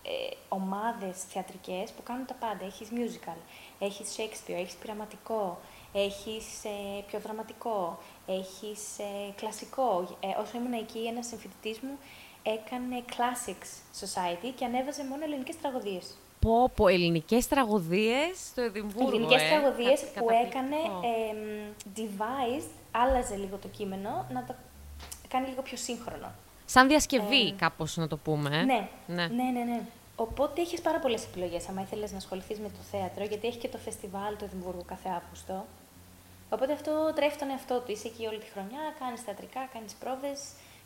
ε, ομάδες θεατρικές που κάνουν τα πάντα. Έχεις musical, έχεις Shakespeare, έχεις πειραματικό, έχεις ε, πιο δραματικό, έχεις ε, κλασικό. Ε, όσο ήμουν εκεί, ένας συμφοιτητής μου έκανε Classics Society και ανέβαζε μόνο ελληνικές τραγωδίες.
Πω, πω, ελληνικές τραγωδίες στο Εδιμβούργο,
ελληνικές
ε.
τραγωδίες
Κα-
που έκανε
καταπληκτικό.
εμ, devised, άλλαζε λίγο το κείμενο, να το κάνει λίγο πιο σύγχρονο.
Σαν διασκευή,
ε,
κάπως να το πούμε. ε.
Ναι,
ναι.
ναι, ναι, ναι. Οπότε έχεις πάρα πολλές επιλογές. Αν ήθελες να ασχοληθείς με το θέατρο, γιατί έχει και το φεστιβάλ του Εδιμβούργου κάθε Αύγουστο. Οπότε αυτό τρέφει τον εαυτό του. Είσαι εκεί όλη τη χρονιά, κάνεις θεατρικά, κάνεις πρόβες,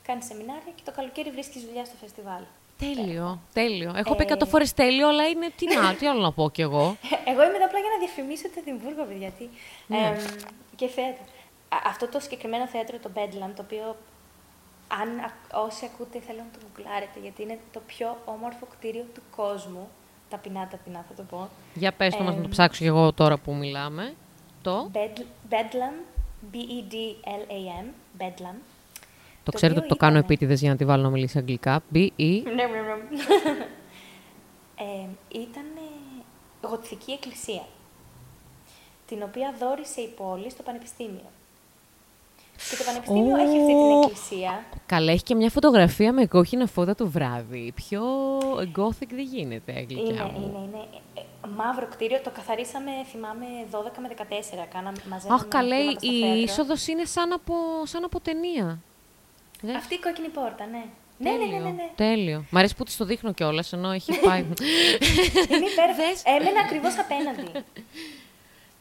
κάνεις σεμινάρια και το καλοκαίρι βρίσκεις δουλειά στο φεστιβάλ.
Τέλειο, τέλειο. Έχω πει
Ε,
εκατό φορές τέλειο, αλλά είναι τι να, τι άλλο να πω κι εγώ.
Εγώ είμαι εδώ απλά για να διαφημίσω το Εδιμβούργο, παιδιά. Γιατί,
Ναι.
εμ, και θέατρο. Α, αυτό το συγκεκριμένο θέατρο, το Bedlam, το οποίο αν α- όσοι ακούτε θέλω να το γκουγκλάρετε, γιατί είναι το πιο όμορφο κτίριο του κόσμου. Ταπεινά, ταπεινά θα το πω.
Για πες το μας να το
Εμ,
ψάξω κι εγώ τώρα που μιλάμε. Το,
Bed- Bedlam, E B-E-D-L-A-M, Bedlam.
το
το
ξέρετε
οποίο
ότι το κάνω
ήτανε-
επίτηδες για να τη βάλω να μιλήσει αγγλικά. B, E,
Ναι, ναι, ναι. ε, ήταν γοτθική εκκλησία, την οποία δόρισε η πόλη στο πανεπιστήμιο. Και το Πανεπιστήμιο έχει αυτή την εκκλησία.
Καλά, έχει και μια φωτογραφία με κόκκινα φώτα το βράδυ. Πιο gothic δεν γίνεται, γλυκιά
Είναι,
μου.
είναι, είναι. ε, Μαύρο κτίριο, το καθαρίσαμε, θυμάμαι, 12 με 14. Κάναμε μαζεύαμε
Αχ, καλέ,
χρήματα στο
η
θέατρο.
είσοδος είναι σαν από, σαν από ταινία. Δεν-
Αυτή η κόκκινη πόρτα, ναι. Ναι, ναι, ναι, ναι, ναι.
Τέλειο. Μ' αρέσει που της το δείχνω κιόλας, ενώ έχει πάει.
Είναι υπέροχο.
Δες.
Έμενα ακριβώς απέναντι.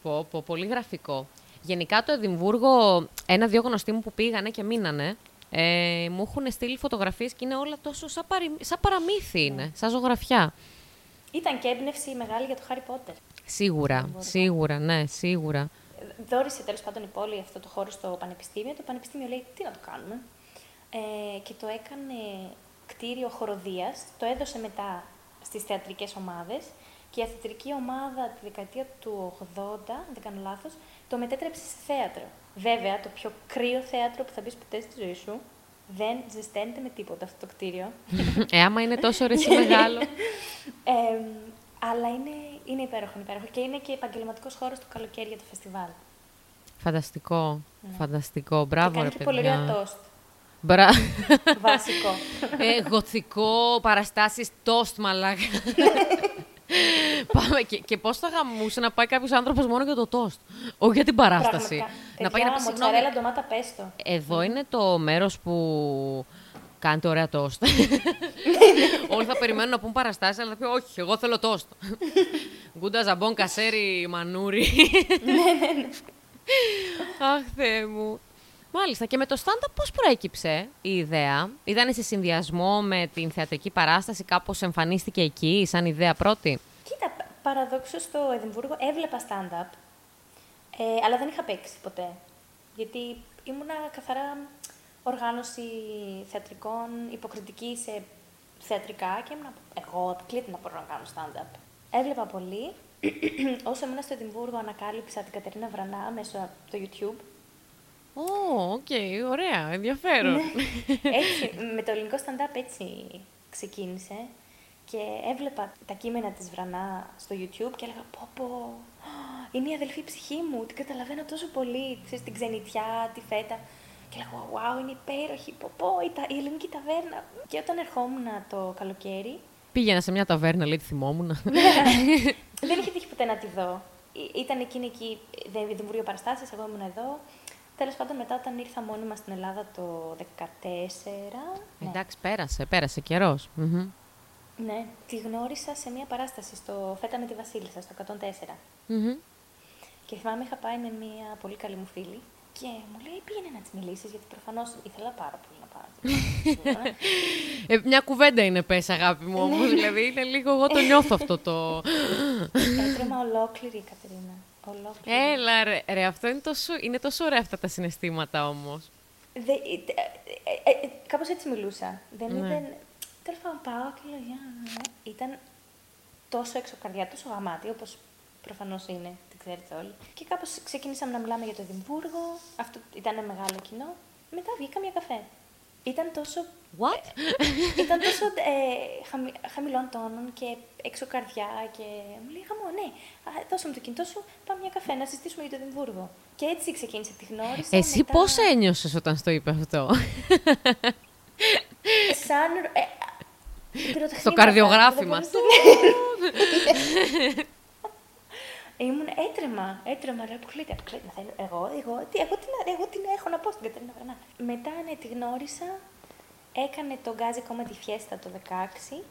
πω, πω, πολύ γραφικό. Γενικά το Εδιμβούργο, ένα-δυο γνωστοί μου που πήγανε και μείνανε, ε, μου έχουν στείλει φωτογραφίες και είναι όλα τόσο σαν, παρι- σαν παραμύθι είναι, σαν ζωγραφιά.
Ήταν και έμπνευση μεγάλη για το Χάρι Πότερ.
Σίγουρα, σίγουρα, ναι, σίγουρα.
Δόρισε τέλος πάντων η πόλη αυτό το χώρο στο πανεπιστήμιο. Το πανεπιστήμιο λέει τι να το κάνουμε. Ε, και το έκανε κτίριο χοροδίας, το έδωσε μετά στις θεατρικές ομάδες και η θεατρική ομάδα τη δεκαετία του 80, αν δεν κάνω λάθος, το μετέτρεψες σε θέατρο. Βέβαια, το πιο κρύο θέατρο που θα μπεις ποτέ στη ζωή σου δεν ζεσταίνεται με τίποτα αυτό το κτίριο.
ε, άμα είναι τόσο ρε εσύ μεγάλο.
Ε, αλλά είναι, είναι υπέροχο, είναι υπέροχο. Και είναι και επαγγελματικός χώρος το καλοκαίρι για το φεστιβάλ.
Φανταστικό, φανταστικό. Μπράβο,
και κάνει
ρε
και πολύ ωραία
παιδιά.
τόστ.
Μπρα...
Βασικό.
ε, γοθικό, παραστάσεις, τόστ, μαλάκα. Πάμε. Και, και πώς θα γαμούσε να πάει κάποιος άνθρωπος μόνο για το τόστ. Όχι για την παράσταση.
Πραγματικά.
να πάει να πει συγγνώμη.
μοτσαρέλα, ντομάτα, πέστο.
Εδώ είναι το μέρος που κάνετε ωραία τόστ. Όλοι θα περιμένουν να πούν παραστάσεις, αλλά θα πει Όχι, εγώ θέλω τόστ. Γκούντα ζαμπόν, κασέρι, μανούρι. Αχ, Θεέ μου. Μάλιστα. Και με το stand-up πώς προέκυψε η ιδέα; Ήταν σε συνδυασμό με την θεατρική παράσταση, κάπως εμφανίστηκε εκεί σαν ιδέα πρώτη;
Κοίτα, παραδόξως στο Εδιμβούργο έβλεπα stand-up, ε, αλλά δεν είχα παίξει ποτέ. Γιατί ήμουνα καθαρά οργάνωση θεατρικών, υποκριτική σε θεατρικά και ήμουνα εγώ αποκλείται να μπορώ να κάνω stand-up. Έβλεπα πολύ. Όσο ήμουν στο Εδιμβούργο ανακάλυψα την Κατερίνα Βρανά μέσω από το YouTube.
Ω, οκ, ωραία, ενδιαφέρον.
έτσι, με το ελληνικό stand-up έτσι ξεκίνησε και έβλεπα τα κείμενα της Βρανά στο YouTube και έλεγα πω πω, είναι η αδελφή ψυχή μου, την καταλαβαίνω τόσο πολύ, ξέρεις, την ξενιτιά, τη φέτα. Και λέγω, wow, είναι υπέροχη, πω πω, η, τα- η ελληνική ταβέρνα. Και όταν ερχόμουν το καλοκαίρι,
Πήγαινα σε μια ταβέρνα, λέει, τη θυμόμουν.
δεν είχε τύχει ποτέ να τη δω. Ή- Ήταν εκείνη εκεί, δεν δημιουργεί παραστάσεις, εγώ ήμουν εδώ. Τέλος πάντων, μετά όταν ήρθα μόνη μας στην Ελλάδα το 2014, ναι,
Εντάξει, πέρασε, πέρασε καιρός. Μμμ.
Ναι, τη γνώρισα σε μια παράσταση στο Φέτα με τη Βασίλισσα, στο 104.
Μμμ.
Και θυμάμαι είχα πάει με μια πολύ καλή μου φίλη και μου λέει πήγαινε να της μιλήσεις, γιατί προφανώς ήθελα πάρα πολύ να πάω.
Ε, μια κουβέντα είναι πες, αγάπη μου, όμως, δηλαδή είναι λίγο, εγώ το νιώθω αυτό το...
Έτρεμα ολόκληρη η Κατερίνα. Ολόκληρη.
Έλα ρε, ρε, αυτό είναι τόσο, είναι τόσο ωραία αυτά τα συναισθήματα όμως.
Δε, ε, ε, ε, ε, κάπως έτσι μιλούσα. Δεν
Ναι.
ήταν... Τέλος πάντων πάω και λέω «Γεια». Ήταν τόσο έξω καρδιά, τόσο γαμάτι, όπως προφανώς είναι, την ξέρετε όλοι. Και κάπως ξεκίνησαμε να μιλάμε για το Εδιμβούργο, αυτό ήταν μεγάλο κοινό. Μετά βγήκαμε για καφέ. Ήταν τόσο
What?
ήταν τόσο ε, χαμη, χαμηλών τόνων και έξω καρδιά και μου λέει «Γαμό, ναι, α, δώσε μου το κινητό σου, πάμε μια καφέ να συζητήσουμε για το Εδιμβούργο». Και έτσι ξεκίνησε, τη γνώρισα.
Εσύ
μετά,
πώς ένιωσες όταν στο είπε αυτό;
Σαν... Ε, πυροτεχνήματα,
Στο καρδιογράφημα.
δεν μπορούσα- Ήμουν έτρεμα, έτρεμα, ρε, αποκλείται, αποκλείται. Θα είναι- Εγώ, εγώ, τι, εγώ, τι, να- εγώ τι να έχω να πω στην Κατερίνα Βρανά. Μετά, ναι, τη γνώρισα, έκανε το Γκάζι Comedy Fiesta το 16,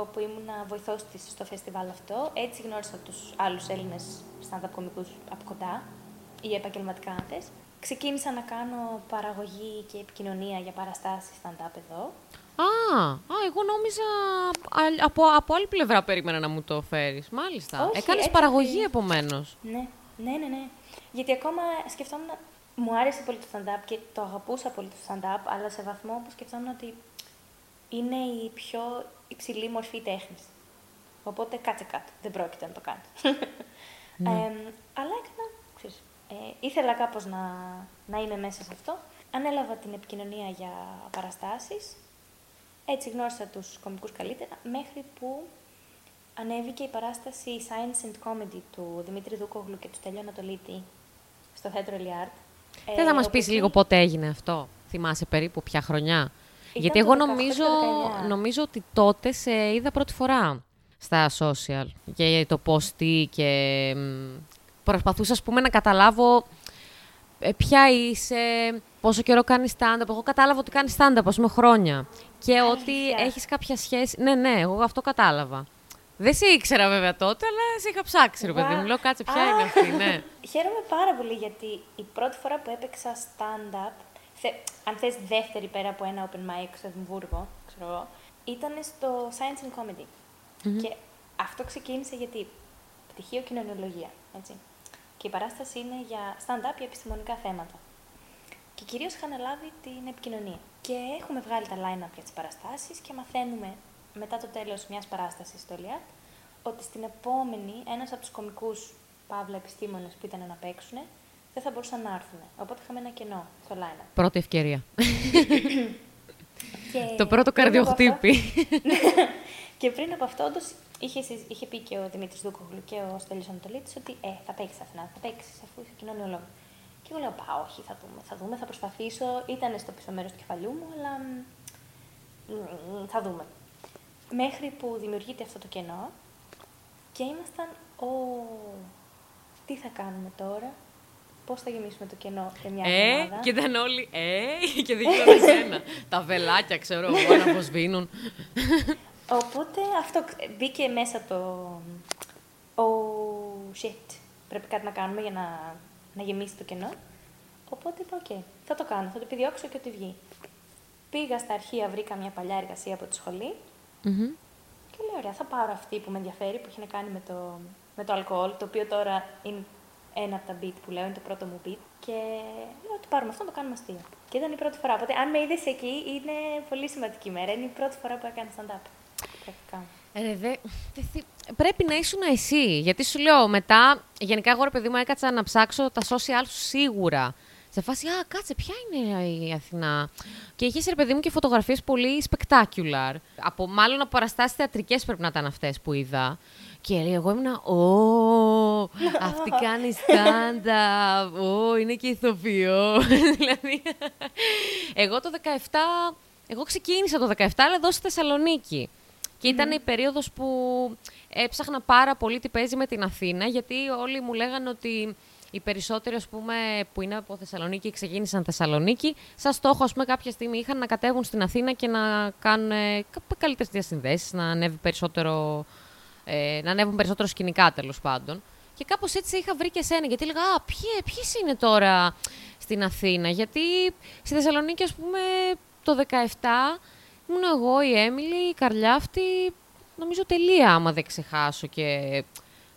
όπου ήμουνα βοηθός της στο φεστιβάλ αυτό. Έτσι γνώρισα τους άλλους Έλληνες stand-up κομικούς από κοντά, ή επαγγελματικά αν θες. Ξεκίνησα να κάνω παραγωγή και επικοινωνία για παραστάσεις stand-up εδώ.
Α, α, εγώ νόμιζα α- από, από άλλη πλευρά περίμενα να μου το φέρεις. Μάλιστα.
Όχι,
Έκανες
έτσι
παραγωγή
αυτή-
επομένως.
Ναι, ναι, ναι, ναι. Γιατί ακόμα σκεφτόμουν. Μου άρεσε πολύ το stand-up και το αγαπούσα πολύ το stand-up, αλλά σε βαθμό που σκεφτόμουν ότι είναι η πιο υψηλή μορφή τέχνης. Οπότε κάτσε κάτω. Δεν πρόκειται να το κάνω. Ε, αλλά έκανα, ξέρεις, ε, ήθελα κάπως να, να είμαι μέσα σε αυτό. Ανέλαβα την επικοινωνία για παραστάσεις. Έτσι γνώρισα τους κομικούς καλύτερα, μέχρι που ανέβηκε η παράσταση Science and Comedy του Δημήτρη Δούκογλου και του Στέλιο Ανατολίτη στο θέατρο Ελιάρτ. Ε,
Θες να μας
όπου
πεις
εκεί
λίγο πότε έγινε αυτό; Θυμάσαι περίπου ποια χρονιά; Γιατί
το
εγώ
18
νομίζω,
το 19.
νομίζω ότι τότε σε είδα πρώτη φορά στα social. Και το πώς τι και μ, προσπαθούσα ας πούμε να καταλάβω ε, ποια είσαι, πόσο καιρό κάνεις stand-up. Εγώ κατάλαβα ότι κάνεις stand-up, ας πούμε, χρόνια. Και ότι
Αλήθεια.
έχεις κάποια σχέση... Ναι, ναι, εγώ αυτό κατάλαβα. Δεν σε ήξερα βέβαια τότε, αλλά σε είχα ψάξει, ρε παιδί μου.
Γουά.
Λέω, κάτσε, ποια
Α.
είναι αυτή, ναι.
Χαίρομαι πάρα πολύ γιατί η πρώτη φορά που έπαιξα stand-up, θε, αν θες δεύτερη πέρα από ένα open mic στο Εδιμβούργο, ξέρω εγώ, ήταν στο Science and Comedy. Και αυτό ξεκίνησε γιατί πτυχίο κοινωνιολογία, έτσι. Και η παράσταση είναι για stand-up για επιστημονικά θέματα. Και κυρίως είχα αναλάβει την επικοινωνία. Και έχουμε βγάλει τα line-up για τις παραστάσεις και μαθαίνουμε μετά το τέλος μιας παράστασης στο ΕΛΙΑΤ ότι στην επόμενη ένας από τους κομικούς παύλα επιστήμονες που ήταν να παίξουν δεν θα μπορούσαν να έρθουν. Οπότε είχαμε ένα κενό στο line-up.
Πρώτη ευκαιρία.
Και
το πρώτο
πριν από αυτό-
καρδιοχτύπη.
και πριν από αυτό, όντως είχε, συζ- είχε πει και ο Δημήτρης Δούκογλου και ο Στέλιος Ανατολίτης ότι ε, θα παίξεις Αθηνά, θα παίξεις αφού είσαι κοινωνιολόγο. Και εγώ λέω, Πα, όχι, θα δούμε, θα δούμε, θα προσπαθήσω. Ήταν στο πίσω μέρος του κεφαλιού μου, αλλά μ, μ, θα δούμε. Μέχρι που δημιουργείται αυτό το κενό και ήμασταν, ο, τι θα κάνουμε τώρα, πώς θα γεμίσουμε το κενό για μια
Ε,
εβδομάδα;
και ήταν όλοι, ε, και δείχνανε εσένα. Τα βελάκια, ξέρω εγώ, να αποσβήνουν.
Οπότε αυτό ξ- μπήκε μέσα το. Oh shit. Πρέπει κάτι να κάνουμε για να, να γεμίσει το κενό. Οπότε είπα: Οκ, θα το κάνω, θα το επιδιώξω και ό,τι βγει. Πήγα στα αρχεία, βρήκα μια παλιά εργασία από τη σχολή
Μμμ.
και λέω: Ωραία, θα πάρω αυτή που με ενδιαφέρει, που έχει να κάνει με το, με το αλκοόλ, το οποίο τώρα είναι ένα από τα beat που λέω, είναι το πρώτο μου beat. Και λέω ότι πάρουμε αυτό, να το κάνουμε αστείο. Και ήταν η πρώτη φορά. Οπότε, αν με είδες εκεί, είναι πολύ σημαντική μέρα. Είναι η πρώτη φορά που έκανε stand-up. Πρακτικά.
Ρε, δε, δε θυ- πρέπει να ήσουν εσύ. Γιατί σου λέω μετά, γενικά εγώ ρε παιδί μου έκατσα να ψάξω τα social σου σίγουρα. Σε φάση, α, κάτσε, ποια είναι η Αθηνά; Και είχες ρε παιδί μου και φωτογραφίες πολύ spectacular. Από, μάλλον από παραστάσεις θεατρικές πρέπει να ήταν αυτές που είδα. Και εγώ ήμουνα, Ω, αυτή κάνει stand-up. Ω, είναι και ηθοποιό. δηλαδή, εγώ το 17, εγώ ξεκίνησα το 17, αλλά εδώ στη Θεσσαλονίκη. Και ήταν η περίοδος που έψαχνα πάρα πολύ τι παίζει με την Αθήνα, γιατί όλοι μου λέγανε ότι οι περισσότεροι ας πούμε, που είναι από Θεσσαλονίκη ξεκίνησαν Θεσσαλονίκη, σαν στόχο ας πούμε, κάποια στιγμή είχαν να κατέβουν στην Αθήνα και να κάνουν ε, κα- καλύτερες διασυνδέσεις, να, ανέβει περισσότερο, ε, να ανέβουν περισσότερο σκηνικά τέλος πάντων. Και κάπως έτσι είχα βρει και εσένα, γιατί έλεγα, α, ποιοι, ποιες είναι τώρα στην Αθήνα, γιατί στη Θεσσαλονίκη ας πούμε το 17 ήμουν εγώ, η Έμιλη, η Καρλιάφτη, νομίζω τελεία άμα δεν ξεχάσω και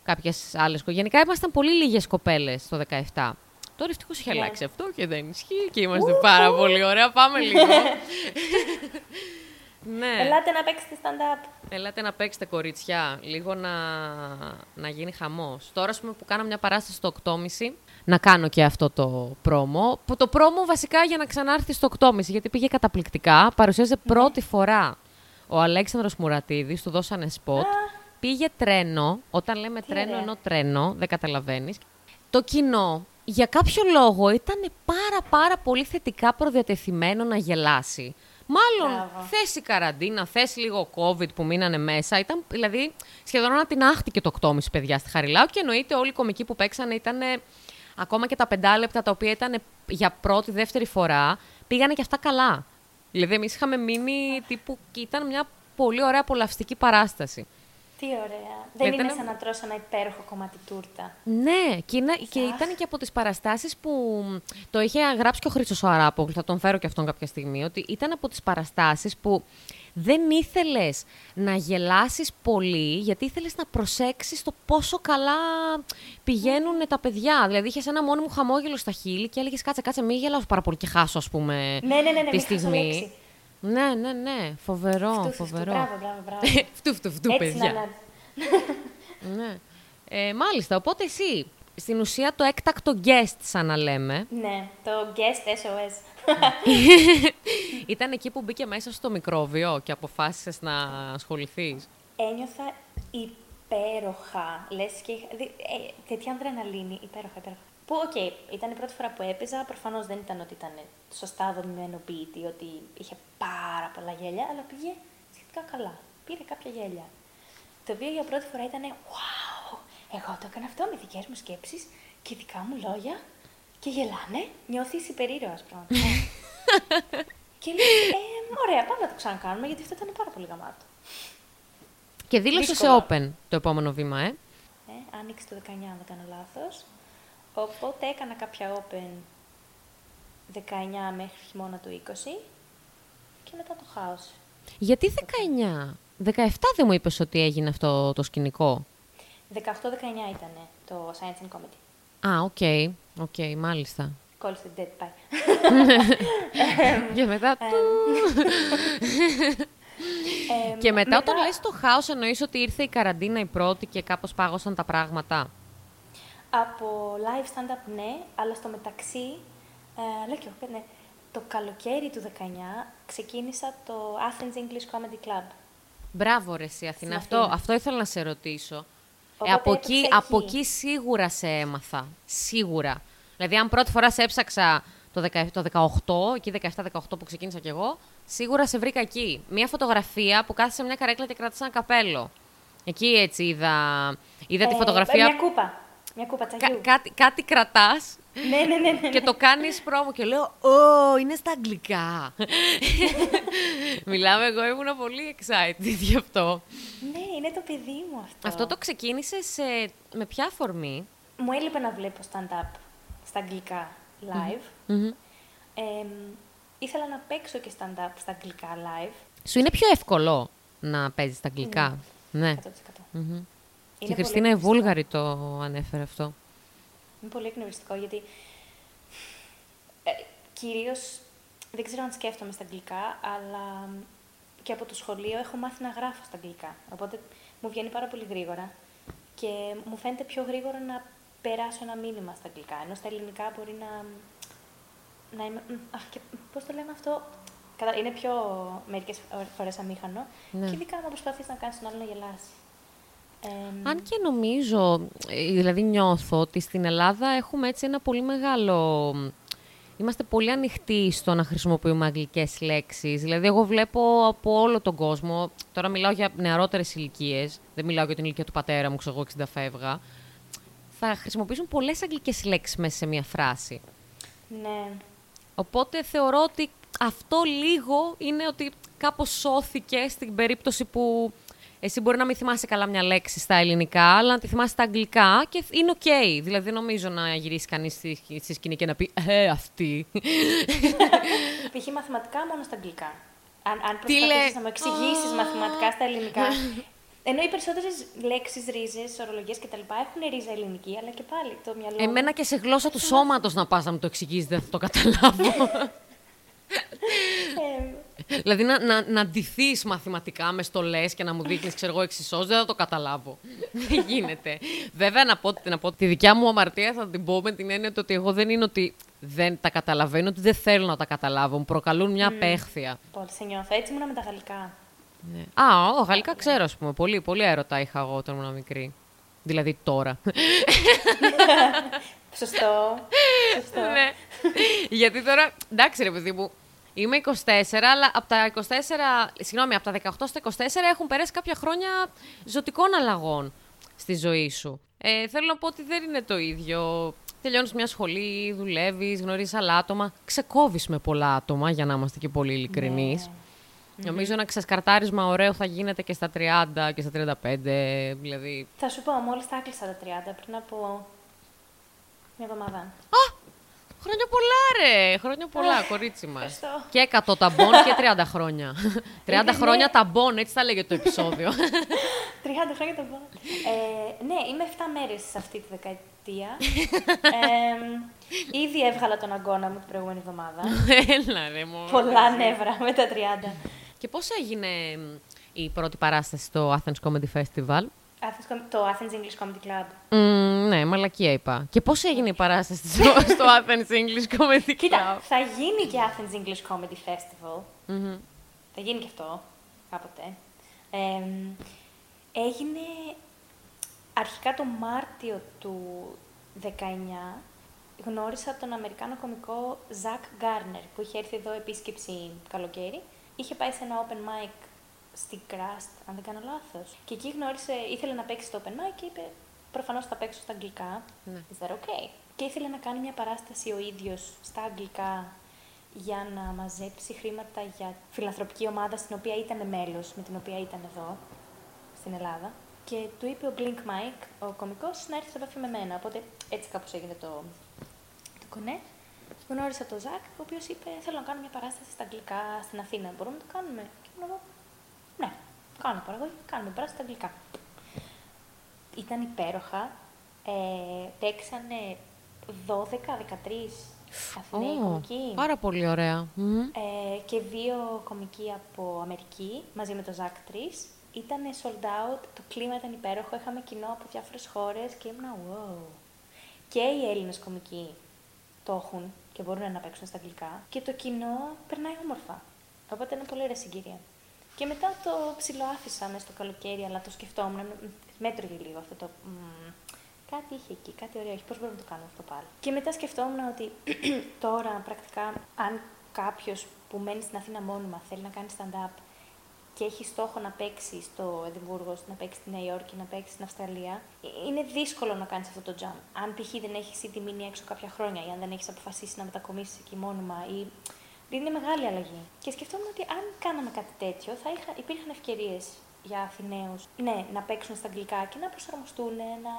κάποιες άλλες. κο- Γενικά ήμασταν πολύ λίγες κοπέλες το 17. Τώρα ευτυχώς έχει
Ναι.
αλλάξει αυτό και δεν ισχύει και είμαστε πάρα πολύ ωραία. Πάμε λίγο. ναι.
Ελάτε να παίξετε stand-up.
Ελάτε να παίξετε κορίτσια, λίγο να, να γίνει χαμός. Τώρα, ας πούμε, που κάνω μια παράσταση στο 8.30, να κάνω και αυτό το promo. Που το promo βασικά για να ξανάρθει στο 8.30, γιατί πήγε καταπληκτικά. Παρουσίασε πρώτη φορά ο Αλέξανδρος Μουρατίδης, του δώσανε σποτ. Πήγε τρένο, όταν λέμε τρένο
ωραία.
ενώ τρένο, δεν καταλαβαίνεις. Το κοινό, για κάποιο λόγο, ήταν πάρα πάρα πολύ θετικά προδιατεθειμένο να γελάσει. Μάλλον
Μπράβο.
θες η καραντίνα, θες λίγο COVID που μείνανε μέσα. Ήταν, δηλαδή, σχεδόν να την άχτηκε το 8.30 παιδιά στη Χαριλάου και εννοείται όλοι οι κομικοί που παίξανε ήταν ακόμα και τα πεντάλεπτα τα οποία ήταν για πρώτη, δεύτερη φορά, πήγανε και αυτά καλά. Δηλαδή, εμείς είχαμε μείνει τύπου και ήταν μια πολύ ωραία απολαυστική παράσταση.
Τι ωραία. Δεν
Ήταν-
είναι σαν να τρως ένα υπέροχο κομμάτι τούρτα.
Ναι, και, είναι- και
Αχ.
ήταν και από τις παραστάσεις που το είχε γράψει και ο Χρήστος ο Αράπογλου, θα τον φέρω και αυτόν κάποια στιγμή, ότι ήταν από τις παραστάσεις που δεν ήθελες να γελάσεις πολύ, γιατί ήθελες να προσέξεις το πόσο καλά πηγαίνουν τα παιδιά. Δηλαδή είχες ένα μόνιμο χαμόγελο στα χείλη και έλεγες κάτσε, κάτσε, μην γελάω πάρα πολύ και χάσω, ας πούμε,
Ναι, ναι, ναι, ναι,
τη
μην χάσω
στιγμή.
Λέξη.
Ναι, ναι, ναι, φοβερό,
Φτου, φτου, φτου.
φοβερό.
Μπράβο, μπράβο, μπράβο.
φτου, φτου, φτου,
Έτσι
παιδιά.
να να-
Ναι. Ε, μάλιστα, οπότε εσύ, στην ουσία το έκτακτο guest, σαν να λέμε,
Ναι, το guest SOS.
ήταν εκεί που μπήκε μέσα στο μικρόβιο και αποφάσισες να ασχοληθείς;
Ένιωθα υπέροχα. Λες και είχα... δι- ε, τέτοια αδρεναλίνη. Υπέροχα, υπέροχα. Που, οκ, ήταν η πρώτη φορά που έπαιζα. Προφανώς δεν ήταν ότι ήταν σωστά δομημένο bit ή ότι είχε πάρα πολλά γέλια, αλλά πήγε σχετικά καλά. Πήρε κάποια γέλια. Το οποίο για πρώτη φορά ήταν wow, εγώ το έκανα αυτό με δικές μου σκέψεις και δικά μου λόγια και γελάνε. Νιώθεις υπερήρωας πραγματικά. και λέει, ε, ωραία, πάμε να το ξανακάνουμε γιατί αυτό ήταν πάρα πολύ γαμάτο.
Και δήλωσε σε
Δύσκολο.
open το επόμενο βήμα, ε.
Ε, άνοιξε το 19, αν δεν κάνω λάθος. Οπότε έκανα κάποια open 19 μέχρι χειμώνα του 20 και μετά το χάος.
Γιατί 19. 17 δεν μου είπες ότι έγινε αυτό το σκηνικό.
18-19 ήταν το Science and Comedy.
Α, OK. OK, μάλιστα.
Call the Dead Pie.
Και μετά...
Ε, ε,
Και μετά, όταν λες το χάος εννοείς ότι ήρθε η καραντίνα η πρώτη και κάπως πάγωσαν τα πράγματα;
Από live stand-up ναι, αλλά στο μεταξύ, ε, λέω και εγώ, ναι, το καλοκαίρι του 19 ξεκίνησα το Athens English Comedy Club.
Μπράβο ρε εσύ Αθήνα.
Στην
Αυτό,
Αθήνα.
αυτό ήθελα να σε ρωτήσω. Ε,
Οπότε
από, εκεί,
έπαιξα
από
εκεί.
εκεί σίγουρα σε έμαθα. Σίγουρα. Δηλαδή, αν πρώτη φορά σε έψαξα το, 17, το 18, εκεί 17-18 που ξεκίνησα κι εγώ, σίγουρα σε βρήκα εκεί. Μία φωτογραφία που κάθεσαι σε μια καρέκλα και κρατάς ένα καπέλο. Εκεί έτσι είδα, είδα τη
Ε,
φωτογραφία.
Μια κούπα. Μια κούπα
Κα-
τσαγιού.
κάτι, κάτι κρατάς
ναι, ναι, ναι, ναι.
και το κάνεις πρόμο και λέω «Ω, είναι στα αγγλικά». Μιλάμε, εγώ ήμουν πολύ excited γι' αυτό.
Ναι, είναι το παιδί μου αυτό.
Αυτό το ξεκίνησες ε, με ποια αφορμή;
Μου έλειπε να βλέπω stand-up στα αγγλικά live.
Μμμ.
Ε, ήθελα να παίξω και stand-up στα αγγλικά live.
Σου είναι πιο εύκολο να παίζεις τα αγγλικά; Ναι.
100%.
Μμμ.
Είναι
Και η
πολύ
Χριστίνα η
εκνευριστικό.
Βούλγαρη το ανέφερε αυτό.
Είναι πολύ εκνευριστικό γιατί ε, κυρίως δεν ξέρω αν σκέφτομαι στα αγγλικά, αλλά και από το σχολείο έχω μάθει να γράφω στα αγγλικά. Οπότε μου βγαίνει πάρα πολύ γρήγορα και μου φαίνεται πιο γρήγορα να περάσω ένα μήνυμα στα αγγλικά. Ενώ στα ελληνικά μπορεί να, να είμαι... μ, Αχ, και πώς το λέμε αυτό... Κατα- Είναι πιο μερικές φορές αμήχανο
Ναι.
και ειδικά να προσπαθείς να κάνεις τον άλλο να γελάσει. Ε,
Αν και νομίζω, ε, δηλαδή νιώθω ότι στην Ελλάδα έχουμε έτσι ένα πολύ μεγάλο... Είμαστε πολύ ανοιχτοί στο να χρησιμοποιούμε αγγλικές λέξεις. Δηλαδή, εγώ βλέπω από όλο τον κόσμο, τώρα μιλάω για νεαρότερες ηλικίες, δεν μιλάω για την ηλικία του πατέρα μου, ξέρω εγώ, 60 φεύγα, θα χρησιμοποιήσουν πολλές αγγλικές λέξεις μέσα σε μία φράση.
ναι.
Οπότε θεωρώ ότι αυτό λίγο είναι ότι κάπως σώθηκε στην περίπτωση που εσύ μπορεί να μην θυμάσαι καλά μια λέξη στα ελληνικά, αλλά να τη θυμάσαι στα αγγλικά και είναι οκ. Δηλαδή, νομίζω να γυρίσει κανείς στη, στη σκηνή και να πει «Ε, αυτή».
Π.χ. μαθηματικά μόνο στα αγγλικά. Αν, αν
Τι
προσπαθήσεις
λέει;
να μου εξηγήσεις
Α.
μαθηματικά στα ελληνικά. Ενώ οι περισσότερες λέξεις, ρίζες, ορολογίες κτλ. έχουν ρίζα ελληνική, αλλά και πάλι το μυαλό. μου-
Εμένα και σε γλώσσα του σώματος να πας να μου το εξηγείς, δεν θα το καταλάβω.
Ε,
δηλαδή, να, να, να ντυθείς μαθηματικά μες στολές και να μου δείχνεις, ξέρω εγώ, εξισώς, δεν θα το καταλάβω. δεν γίνεται. Βέβαια, να πω, να πω τη δικιά μου αμαρτία θα την πω με την έννοια ότι εγώ δεν είναι ότι δεν τα καταλαβαίνω, ότι δεν θέλω να τα καταλάβω. Μου προκαλούν μια απέχθεια.
πολύ σε νιώθω. Έτσι ήμουν με τα γαλλικά.
Ναι. Α, ο, γαλλικά ξέρω, ας πούμε. Πολύ, πολύ έρωτα είχα εγώ όταν ήμουν μικρή. Δηλαδή τώρα.
Σωστό. Σωστό.
ναι. Γιατί τώρα, εντάξει ρε παιδί μου, είμαι 24, αλλά από τα 24, συγγνώμη, από τα 18 στα 24 έχουν περάσει κάποια χρόνια ζωτικών αλλαγών στη ζωή σου. Ε, θέλω να πω ότι δεν είναι το ίδιο. Τελειώνεις μια σχολή, δουλεύεις, γνωρίζεις άλλα άτομα. Ξεκόβεις με πολλά άτομα, για να είμαστε και πολύ ειλικρινείς.
Ναι.
Νομίζω ένα ξεσκαρτάρισμα ωραίο θα γίνεται και στα 30 και στα 35. Δηλαδή.
Θα σου πω, μόλις τα έκλεισα τα 30 πριν από μια εβδομάδα.
Α! Χρόνια πολλά, ρε! Χρόνια πολλά, κορίτσι μας.
ευχαριστώ.
Και 100 ταμπών και 30 χρόνια. 30
ναι.
χρόνια ταμπών, έτσι θα λέγεται το επεισόδιο.
30 χρόνια το πω. Ε, ναι, είμαι 7 μέρες σε αυτή τη δεκαετία. ε, ήδη έβγαλα τον αγκώνα μου την προηγούμενη εβδομάδα.
Έλα, ρε, μόνο.
Πολλά νεύρα με τα 30.
Και πώς έγινε μ, η πρώτη παράσταση στο Athens Comedy Festival;
Athens Com- το Athens English Comedy Club.
Μ, ναι, μαλακία είπα. Και πώς έγινε η παράσταση στο, στο Athens English Comedy
Κοίτα,
Club;
θα γίνει και Athens English Comedy Festival.
Μμμ.
Θα γίνει και αυτό κάποτε. Ε, έγινε αρχικά το Μάρτιο του 19 γνώρισα τον Αμερικάνο κωμικό Ζακ Γκάρνερ, που είχε έρθει εδώ επίσκεψη καλοκαίρι. Είχε πάει σε ένα open mic στη Crust, αν δεν κάνω λάθος. Και εκεί γνώρισε, ήθελε να παίξει στο open mic και είπε προφανώς θα παίξω στα αγγλικά.
Ναι.
Is that okay? Και ήθελε να κάνει μια παράσταση ο ίδιος στα αγγλικά για να μαζέψει χρήματα για φιλανθρωπική ομάδα στην οποία ήταν μέλος, με την οποία ήταν εδώ, στην Ελλάδα. Και του είπε ο Blink Mike, ο κωμικός, να έρθεις σε επαφή με μένα. Οπότε έτσι κάπως έγινε το, το κονέ. Γνώρισα τον Ζακ, ο οποίος είπε: Θέλω να κάνω μια παράσταση στα αγγλικά στην Αθήνα. Μπορούμε να το κάνουμε. Και ήμουν εγώ, Ναι, κάνω παραγωγή, κάνουμε παράσταση στα αγγλικά. Ήταν υπέροχα. Ε, παίξανε 12-13 Αθηναίοι
Ω,
κομικοί.
πάρα πολύ ωραία. Μμμ.
Ε, και δύο κομικοί από Αμερική, μαζί με τον Ζακ 3. Ήταν sold out, το κλίμα ήταν υπέροχο, είχαμε κοινό από διάφορες χώρες και ήμουν wow. Και οι Έλληνες κομικοί το έχουν και μπορούν να παίξουν στα αγγλικά και το κοινό περνάει όμορφα. Οπότε είναι πολύ ωραία συγκυρία. Και μετά το ψιλοάφησα μέσα στο καλοκαίρι, αλλά το σκεφτόμουν, μ, μέτρωγε λίγο αυτό το... μ, κάτι είχε εκεί, κάτι ωραίο έχει, πώς μπορούμε να το κάνουμε αυτό πάλι. Και μετά σκεφτόμουν ότι τώρα πρακτικά αν κάποιος που μένει στην Αθήνα μόνιμα θέλει να κάνει stand-up και έχει στόχο να παίξει στο Εδιμβούργο, να παίξει στη Νέα Υόρκη, να παίξει στην Αυστραλία, ε, είναι δύσκολο να κάνεις αυτό το jump. Αν π.χ. δεν έχεις ήδη μείνει έξω κάποια χρόνια ή αν δεν έχεις αποφασίσει να μετακομίσεις εκεί μόνιμα ή. Είναι μεγάλη αλλαγή. Και σκεφτόμουν ότι αν κάναμε κάτι τέτοιο, θα είχα, υπήρχαν ευκαιρίες για Αθηναίους ναι, να παίξουν στα αγγλικά και να προσαρμοστούν, να,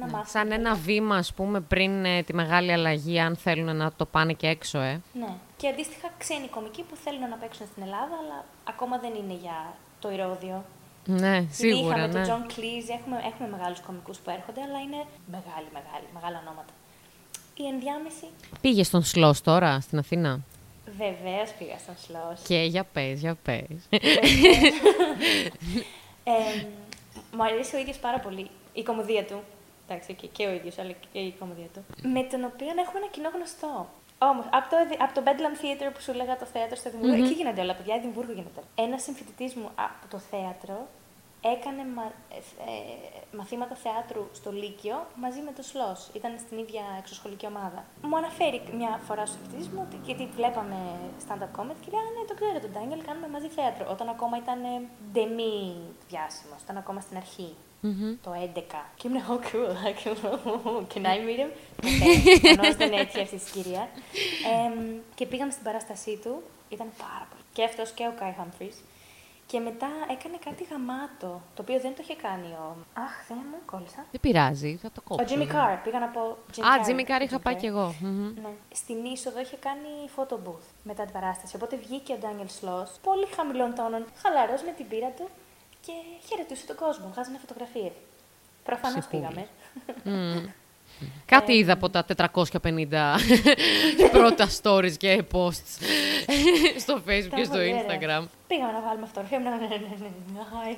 να
Ναι.
μάθουν.
Σαν ένα βήμα, ας πούμε, πριν ε, τη μεγάλη αλλαγή, αν θέλουν να το πάνε και έξω, ε.
Ναι. Και αντίστοιχα ξένοι κομικοί που θέλουν να παίξουν στην Ελλάδα, αλλά ακόμα δεν είναι για το ηρώδιο.
Ναι,
Γιατί
σίγουρα,
είχαμε
ναι.
τον John Cleese, έχουμε, έχουμε μεγάλους κομικούς που έρχονται, αλλά είναι μεγάλοι, μεγάλοι, μεγάλα ονόματα. Η ενδιάμεση,
Πήγες στον Σλός τώρα, στην Αθήνα;
Βεβαίως πήγα στον Σλός.
Και για πες, για πες.
Ε, μου αρέσει ο ίδιος πάρα πολύ η κομμωδία του. Εντάξει, και, και ο ίδιος, αλλά και η κομμωδία του. Με τον οποίο έχουμε ένα κοινό γνωστό. Όμως, από το, από το Bedlam Theater που σου λέγα το θέατρο στο Εδιμβούργο, εκεί γίνονται όλα, παιδιά, Εδιμβούργο γίνεται. Ένας συμφοιτητής μου από το θέατρο έκανε μα, ε, ε, μαθήματα θεάτρου στο Λύκειο μαζί με το Σλός. Ήταν στην ίδια εξωσχολική ομάδα. Μου αναφέρει μια φορά στο συμφοιτητή μου, ότι- γιατί βλέπαμε stand-up comedy και λέει: Α, ναι, το ξέρω τον Ντάνιελ, κάνουμε μαζί θέατρο. Όταν ακόμα ήταν ε, ντεμή διάσημος, ήταν ακόμα στην αρχή.
Μμμ.
Το 11. Και ήμουν oh cool, can I meet him? Προφανώς δεν είναι έτσι αυτή η συγκυρία. Εμ, και πήγαμε στην παράστασή του, ήταν πάρα πολύ. Και αυτός και ο Kai Humphries. Και μετά έκανε κάτι γαμάτο, το οποίο δεν το είχε κάνει ο... Αχ, δεν μου, κόλλησα.
Δεν πειράζει, θα το
Ο
κόψω.
Jimmy Carr, πήγα να πω Jimmy
Α,
Carr.
Jimmy Carr είχα
Jimmy
πάει
Carr.
κι εγώ. Μμμ.
Ναι. Στην είσοδο είχε κάνει photo booth μετά την παράσταση. Οπότε βγήκε ο Ντάνιελ Σλό, πολύ χαμηλών τόνων, χαλαρός με την πύρα του και χαιρετούσε τον κόσμο. Βγάζανε φωτογραφίες. Προφανώς
Ψυχούλης.
πήγαμε.
Μμ. Κάτι είδα από τα 450 πρώτα stories και posts στο facebook και
Ήταν
στο
πολύ ωραία.
instagram.
Πήγαμε να βάλουμε φωτογραφία. Ναι, ναι, ναι, ναι, ναι, hi.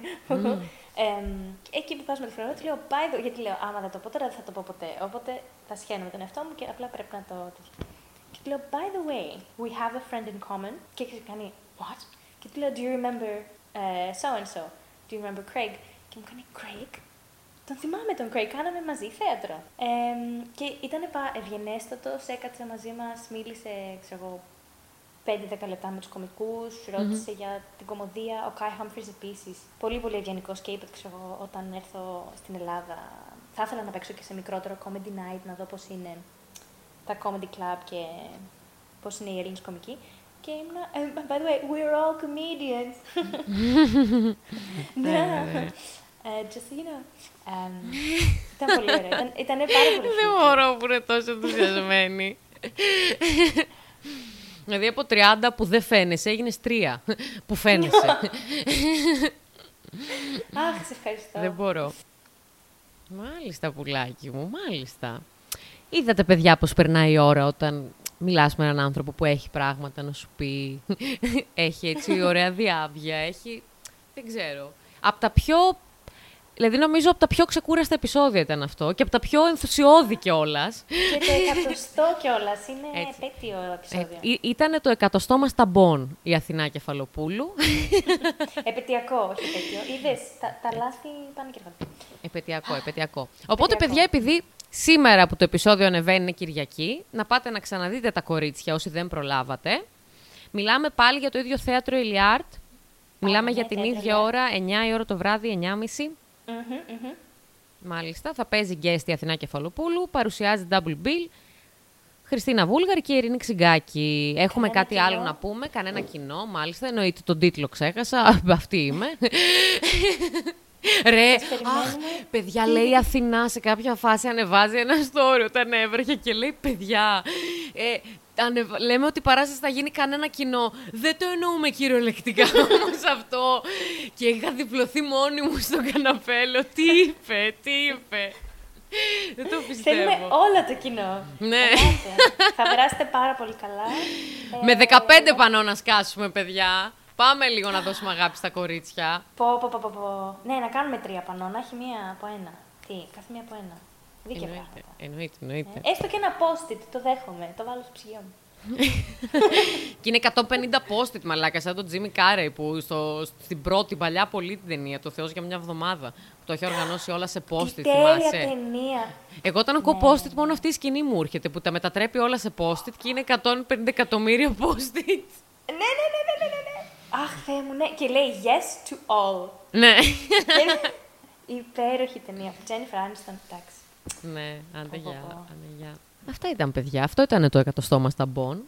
Εμ, εκεί που βάζουμε τη φωτογραφία, του λέω by the Γιατί λέω, άμα δεν το πω τώρα, δεν θα το πω ποτέ. Οπότε θα σχένω με τον εαυτό μου και απλά πρέπει να το. τέτοιο. Και του λέω, by the way, we have a friend in common. Και έχει κάνει, what? Και του λέω, do you remember uh, so and so? Do you remember Craig? Και μου κάνει, Craig? Τον θυμάμαι τον Craig, κάναμε μαζί θέατρο. Εμ, και ήταν ευγενέστατος, έκατσε μαζί μας, μίλησε, ξέρω εγώ, 5-10 λεπτά με τους κομικούς, ρώτησε για την κομμωδία. Ο Kai Humphries επίσης. Πολύ πολύ ευγενικός και είπε, ξέρω εγώ, όταν έρθω στην Ελλάδα, θα ήθελα να παίξω και σε μικρότερο comedy night, να δω πώς είναι τα comedy club και πώς είναι οι Έλληνες κομικοί. Και ήμουνα, ε, by the way, we're all comedians. Ναι. Ε, just so you know. Εμ, ήταν πολύ ωραίο. Ήταν, ήταν πάρα πολύ
Δεν
freaky.
μπορώ που είναι τόσο ενθουσιασμένη. Δηλαδή από 30 που δεν φαίνεσαι, έγινες 3 που φαίνεσαι.
Αχ, σε ευχαριστώ.
δεν μπορώ. Μάλιστα, πουλάκι μου, μάλιστα. Είδατε, παιδιά, πώς περνάει η ώρα όταν μιλάς με έναν άνθρωπο που έχει πράγματα να σου πει. έχει έτσι ωραία διάβια, έχει... Δεν ξέρω. Από τα πιο... Δηλαδή, νομίζω από τα πιο ξεκούραστα επεισόδια ήταν αυτό και από τα πιο ενθουσιώδη κιόλας.
Και το εκατοστό κιόλας είναι
Έτσι.
επέτειο επεισόδιο.
Ήταν το εκατοστό μας ταμπών η Αθηνά Κεφαλοπούλου.
Επαιτειακό, όχι επέτειο. Είδες, τα, τα λάθη πάνε και έρχονται.
επαιτειακό, επαιτειακό. Οπότε,
Επαιτειακό.
παιδιά, επειδή Σήμερα που το επεισόδιο ανεβαίνει είναι Κυριακή, να πάτε να ξαναδείτε τα κορίτσια όσοι δεν προλάβατε. Μιλάμε πάλι για το ίδιο θέατρο Ηλιάρτ. Μιλάμε
ναι,
για την
θέατρο
ίδια
Ιλιάρτ.
ώρα, 9 η ώρα το βράδυ, 9.30.
Μμμ, μμμ.
Μάλιστα. Θα παίζει guest η Αθηνά Κεφαλοπούλου. Παρουσιάζει double bill. Χριστίνα Βούλγαρη και η Ειρήνη Ξυγκάκη. Έχουμε
Κανένα
κάτι
κοινό.
άλλο να πούμε. Κανένα κοινό, μάλιστα. Εννοείται τον τίτλο ξέχασα. Αυτή είμαι. Ρε,
Σας περιμένουμε.
αχ, παιδιά, λέει η Αθηνά σε κάποια φάση ανεβάζει ένα story όταν έβρεχε και λέει, παιδιά, ε, ανεβα- λέμε ότι η παράσταση θα γίνει κανένα κοινό. Δεν το εννοούμε κυριολεκτικά όμως αυτό. Και είχα διπλωθεί μόνη μου στον καναπέ. Λέω, τι είπε, τι είπε. Δεν το πιστεύω.
Θέλουμε όλο το κοινό.
Ναι.
Ελάτε. θα περάσετε πάρα πολύ καλά.
Με
Ε,
15 πανό να σκάσουμε, παιδιά. Πάμε λίγο να δώσουμε αγάπη στα κορίτσια.
Πω, πω, πω, πω, πω. Ναι, να κάνουμε τρία πανό, να έχει μία από ένα. Τι, κάθε μία από ένα. Δίκαια
Εννοείται,
πράγματα.
εννοείται, εννοείται.
Ε, Έστω και ένα post-it, το δέχομαι. Το βάλω στο ψυγείο μου.
Και είναι 150 post-it μαλάκα, σαν τον Jimmy Carrey που στο, στην πρώτη παλιά πολύ την ταινία, το Θεός για μια εβδομάδα, που το έχει οργανώσει όλα σε post-it,
Τι τέλεια
θυμάσαι;
ταινία.
Εγώ όταν ακούω post-it, μόνο αυτή η σκηνή μου έρχεται, που τα μετατρέπει όλα σε post-it και είναι 150 εκατομμύρια post-it.
Ναι, ναι, ναι, ναι, ναι, ναι, ναι. Αχ, Θεέ μου, ναι. Και λέει yes to all.
ναι.
Και είναι Υπέροχη ταινία. Τζένιφερ Άνιστον, εντάξει.
Ναι, άντε
Πω, πω,
γεια,
πω.
άντε γεια. Αυτά ήταν, παιδιά. Αυτό ήταν το εκατοστό μας ταμπον.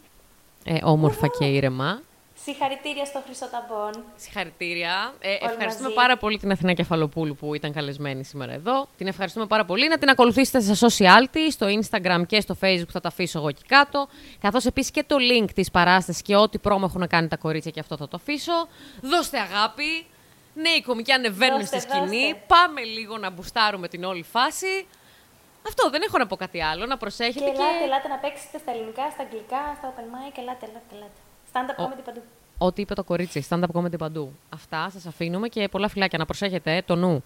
Ε, όμορφα και ήρεμα.
Συγχαρητήρια στο Χρυσό Ταμπον.
Συγχαρητήρια. Ε, ευχαριστούμε
μαζί.
πάρα πολύ την Αθηνά Κεφαλοπούλου που ήταν καλεσμένη σήμερα εδώ. Την ευχαριστούμε πάρα πολύ. Να την ακολουθήσετε στα social της, στο Instagram και στο Facebook, θα τα αφήσω εγώ εκεί κάτω. Καθώς επίσης και το link της παράστασης και ό,τι πρόμο έχουν κάνει τα κορίτσια και αυτό θα το αφήσω. Δώστε αγάπη. Νέοι κομικοί ανεβαίνουν
Δώστε,
στη σκηνή.
δώστε.
Πάμε λίγο να μπουστάρουμε την όλη φάση. Αυτό δεν έχω να πω κάτι άλλο. Να
Και
προσέχετε
ελάτε, ελάτε να παίξετε στα ελληνικά, στα αγγλικά, στα open mic. Ελάτε, ελάτε, ελάτε. Stand-up
Ο-
comedy παντού.
Ό,τι είπε το κορίτσι, stand-up comedy παντού. Αυτά σας αφήνουμε και πολλά φιλάκια. Να προσέχετε, ε, το νου.